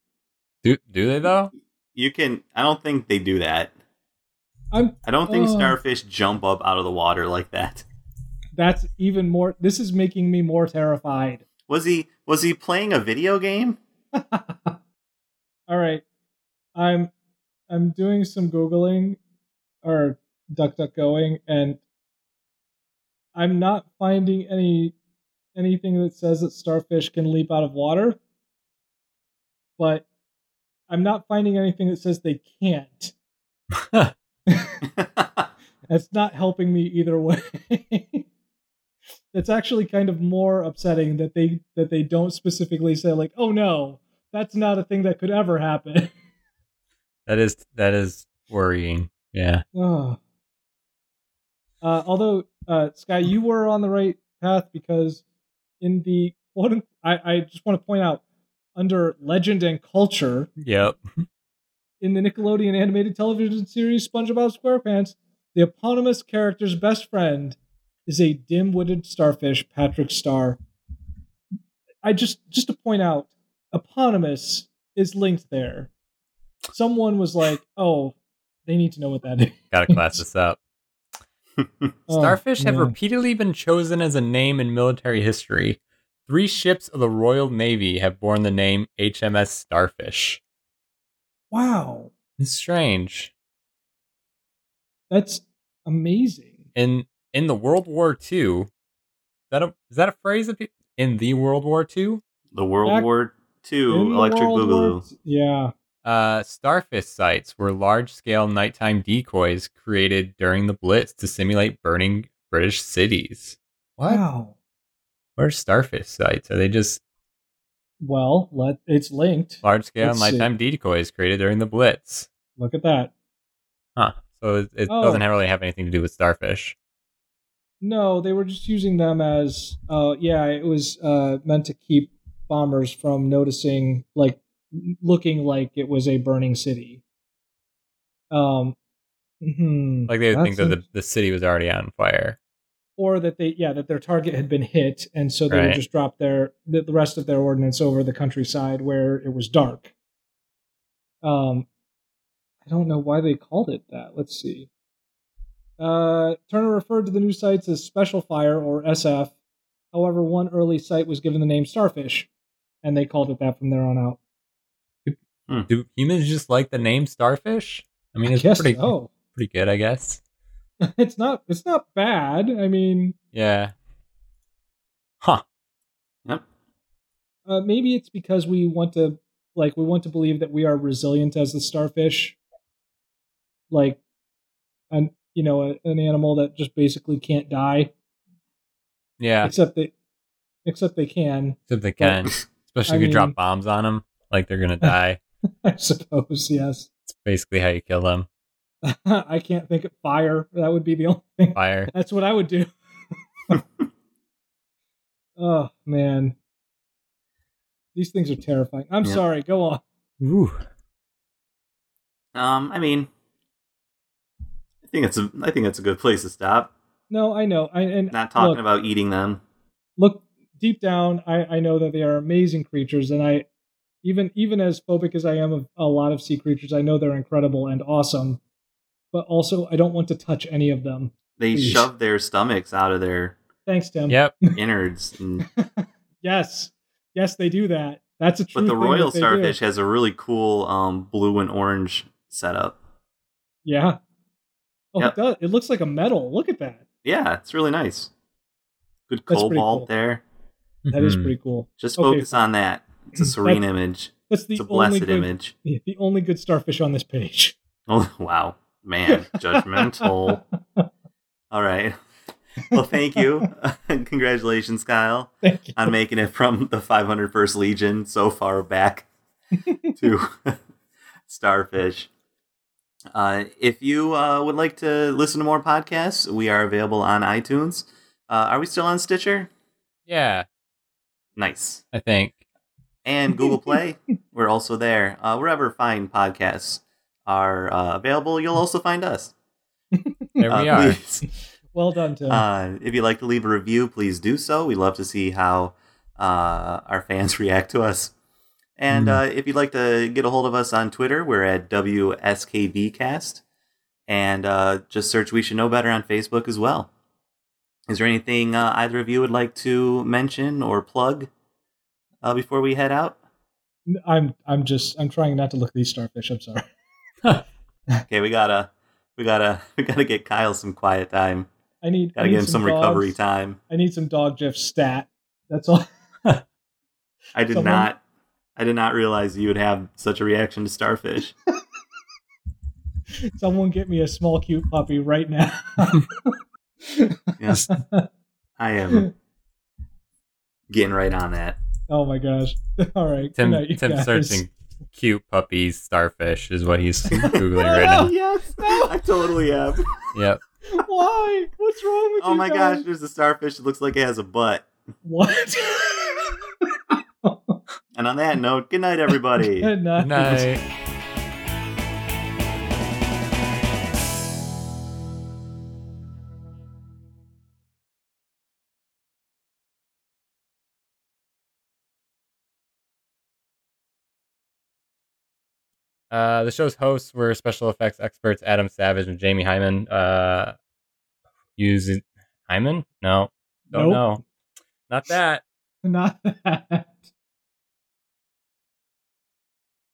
Do do they though? You can. I don't think they do that. I'm. I don't think Oh. starfish jump up out of the water like that. That's even more. This is making me more terrified. Was he? Was he playing a video game? All right, I'm. I'm doing some googling, or duck duck going, and I'm not finding any anything that says that starfish can leap out of water. But I'm not finding anything that says they can't. That's not helping me either way. It's actually kind of more upsetting that they that they don't specifically say like, "Oh no, that's not a thing that could ever happen." That is that is worrying. Yeah. oh. uh, although uh, Sky, you were on the right path because in the quote, I, I just want to point out under legend and culture Yep. in the Nickelodeon animated television series SpongeBob SquarePants, the eponymous character's best friend is a dim-witted starfish, Patrick Star. I just just to point out, eponymous is linked there. Someone was like, "Oh, they need to know what that is." Gotta class this up. Oh, Starfish have man. repeatedly been chosen as a name in military history. Three ships of the Royal Navy have borne the name HMS Starfish. Wow, It's strange. that's amazing. In in the World War II, is that a is that a phrase that pe- in the World War II? the World Back War II Electric World Boogaloo. II Yeah. Uh, starfish sites were large-scale nighttime decoys created during the Blitz to simulate burning British cities. What? Wow. Where's starfish sites? Are they just Well, let it's linked. large-scale Let's see. nighttime decoys created during the Blitz? Look at that. Huh. So it, it Oh. doesn't really have anything to do with starfish. No, they were just using them as uh yeah, it was uh meant to keep bombers from noticing like looking like it was a burning city. Um hmm, Like they would think that the, the city was already on fire. or that they yeah, that their target had been hit and so they Right. would just drop their the, the rest of their ordnance over the countryside where it was dark. Um I don't know why they called it that. Let's see. Uh, Turner referred to the new sites as Special Fire or SF. However, one early site was given the name Starfish, and they called it that from there on out. Do humans just like the name starfish? I mean, it's guess pretty so. pretty good, I guess. it's not. It's not bad. I mean, Yeah. Huh. Yep. uh, maybe it's because we want to, like, we want to believe that we are resilient as the starfish, like, an you know, a, an animal that just basically can't die, Yeah. except they, except they can. Except they can, especially I if you drop bombs on them, like they're gonna die. I suppose. Yes. It's basically how you kill them. I can't think of fire. That would be the only thing. Fire. That's what I would do. oh man, these things are terrifying. I'm Yeah. sorry. Go on. Ooh. Um, I mean, I think it's a I think it's a good place to stop. No, I know. I and Not talking look, about eating them. look deep down. I I know that they are amazing creatures, and I even even as phobic as I am of a lot of sea creatures, I know they're incredible and awesome. But also, I don't want to touch any of them. They Please. shove their stomachs out of their Thanks, Tim. Yep. innards. And, Yes, yes, they do that. That's a true. but the thing royal that they do. starfish has a really cool um, blue and orange setup. Yeah. Oh, Yep. it does. It looks like a metal. Look at that. Yeah, it's really nice. Good That's cobalt cool. there. That is Mhm. pretty cool. Just Okay, focus on that. It's a serene image. That's the It's a only blessed good, image. the only good starfish on this page. Oh wow, man, judgmental. All right. well, thank you. Congratulations, Kyle, Thank you. on making it from the 501st Legion so far back to Starfish. Uh, if you uh, would like to listen to more podcasts, we are available on iTunes. Uh, are we still on Stitcher? Yeah, Nice. I think. And Google Play, we're also there. Uh, wherever fine podcasts are uh, available, you'll also find us. There Uh, we are. please, Well done, Tim. Uh, if you'd like to leave a review, please do so. We love to see how uh, our fans react to us. And uh, if you'd like to get a hold of us on Twitter, we're at WSKBcast. And uh, just search We Should Know Better on Facebook as well. Is there anything uh, either of you would like to mention or plug uh, before we head out? I'm I'm just I'm trying not to look at these starfish. I'm sorry. Okay, we gotta, we gotta, we gotta get Kyle some quiet time. I need Gotta need get him some recovery dogs. time. I need some dog Jeff stat. That's all. I did Someone- not, I did not realize you would have such a reaction to starfish. Someone get me a small cute puppy right now. Yes, I am getting right on that. oh my gosh. All right. Tim Good night, you Tim guys. searching cute puppies starfish is what he's googling right Oh now. yes, I totally have. Yep. Why? What's wrong with Oh you my guys? gosh, there's a starfish that looks like it has a butt. What? And on that note, good night, everybody. Good night. Good night. Uh, the show's hosts were special effects experts Adam Savage and Jamie Hyman. Uh, using Hyman? No, don't Nope. know. Not that. Not that.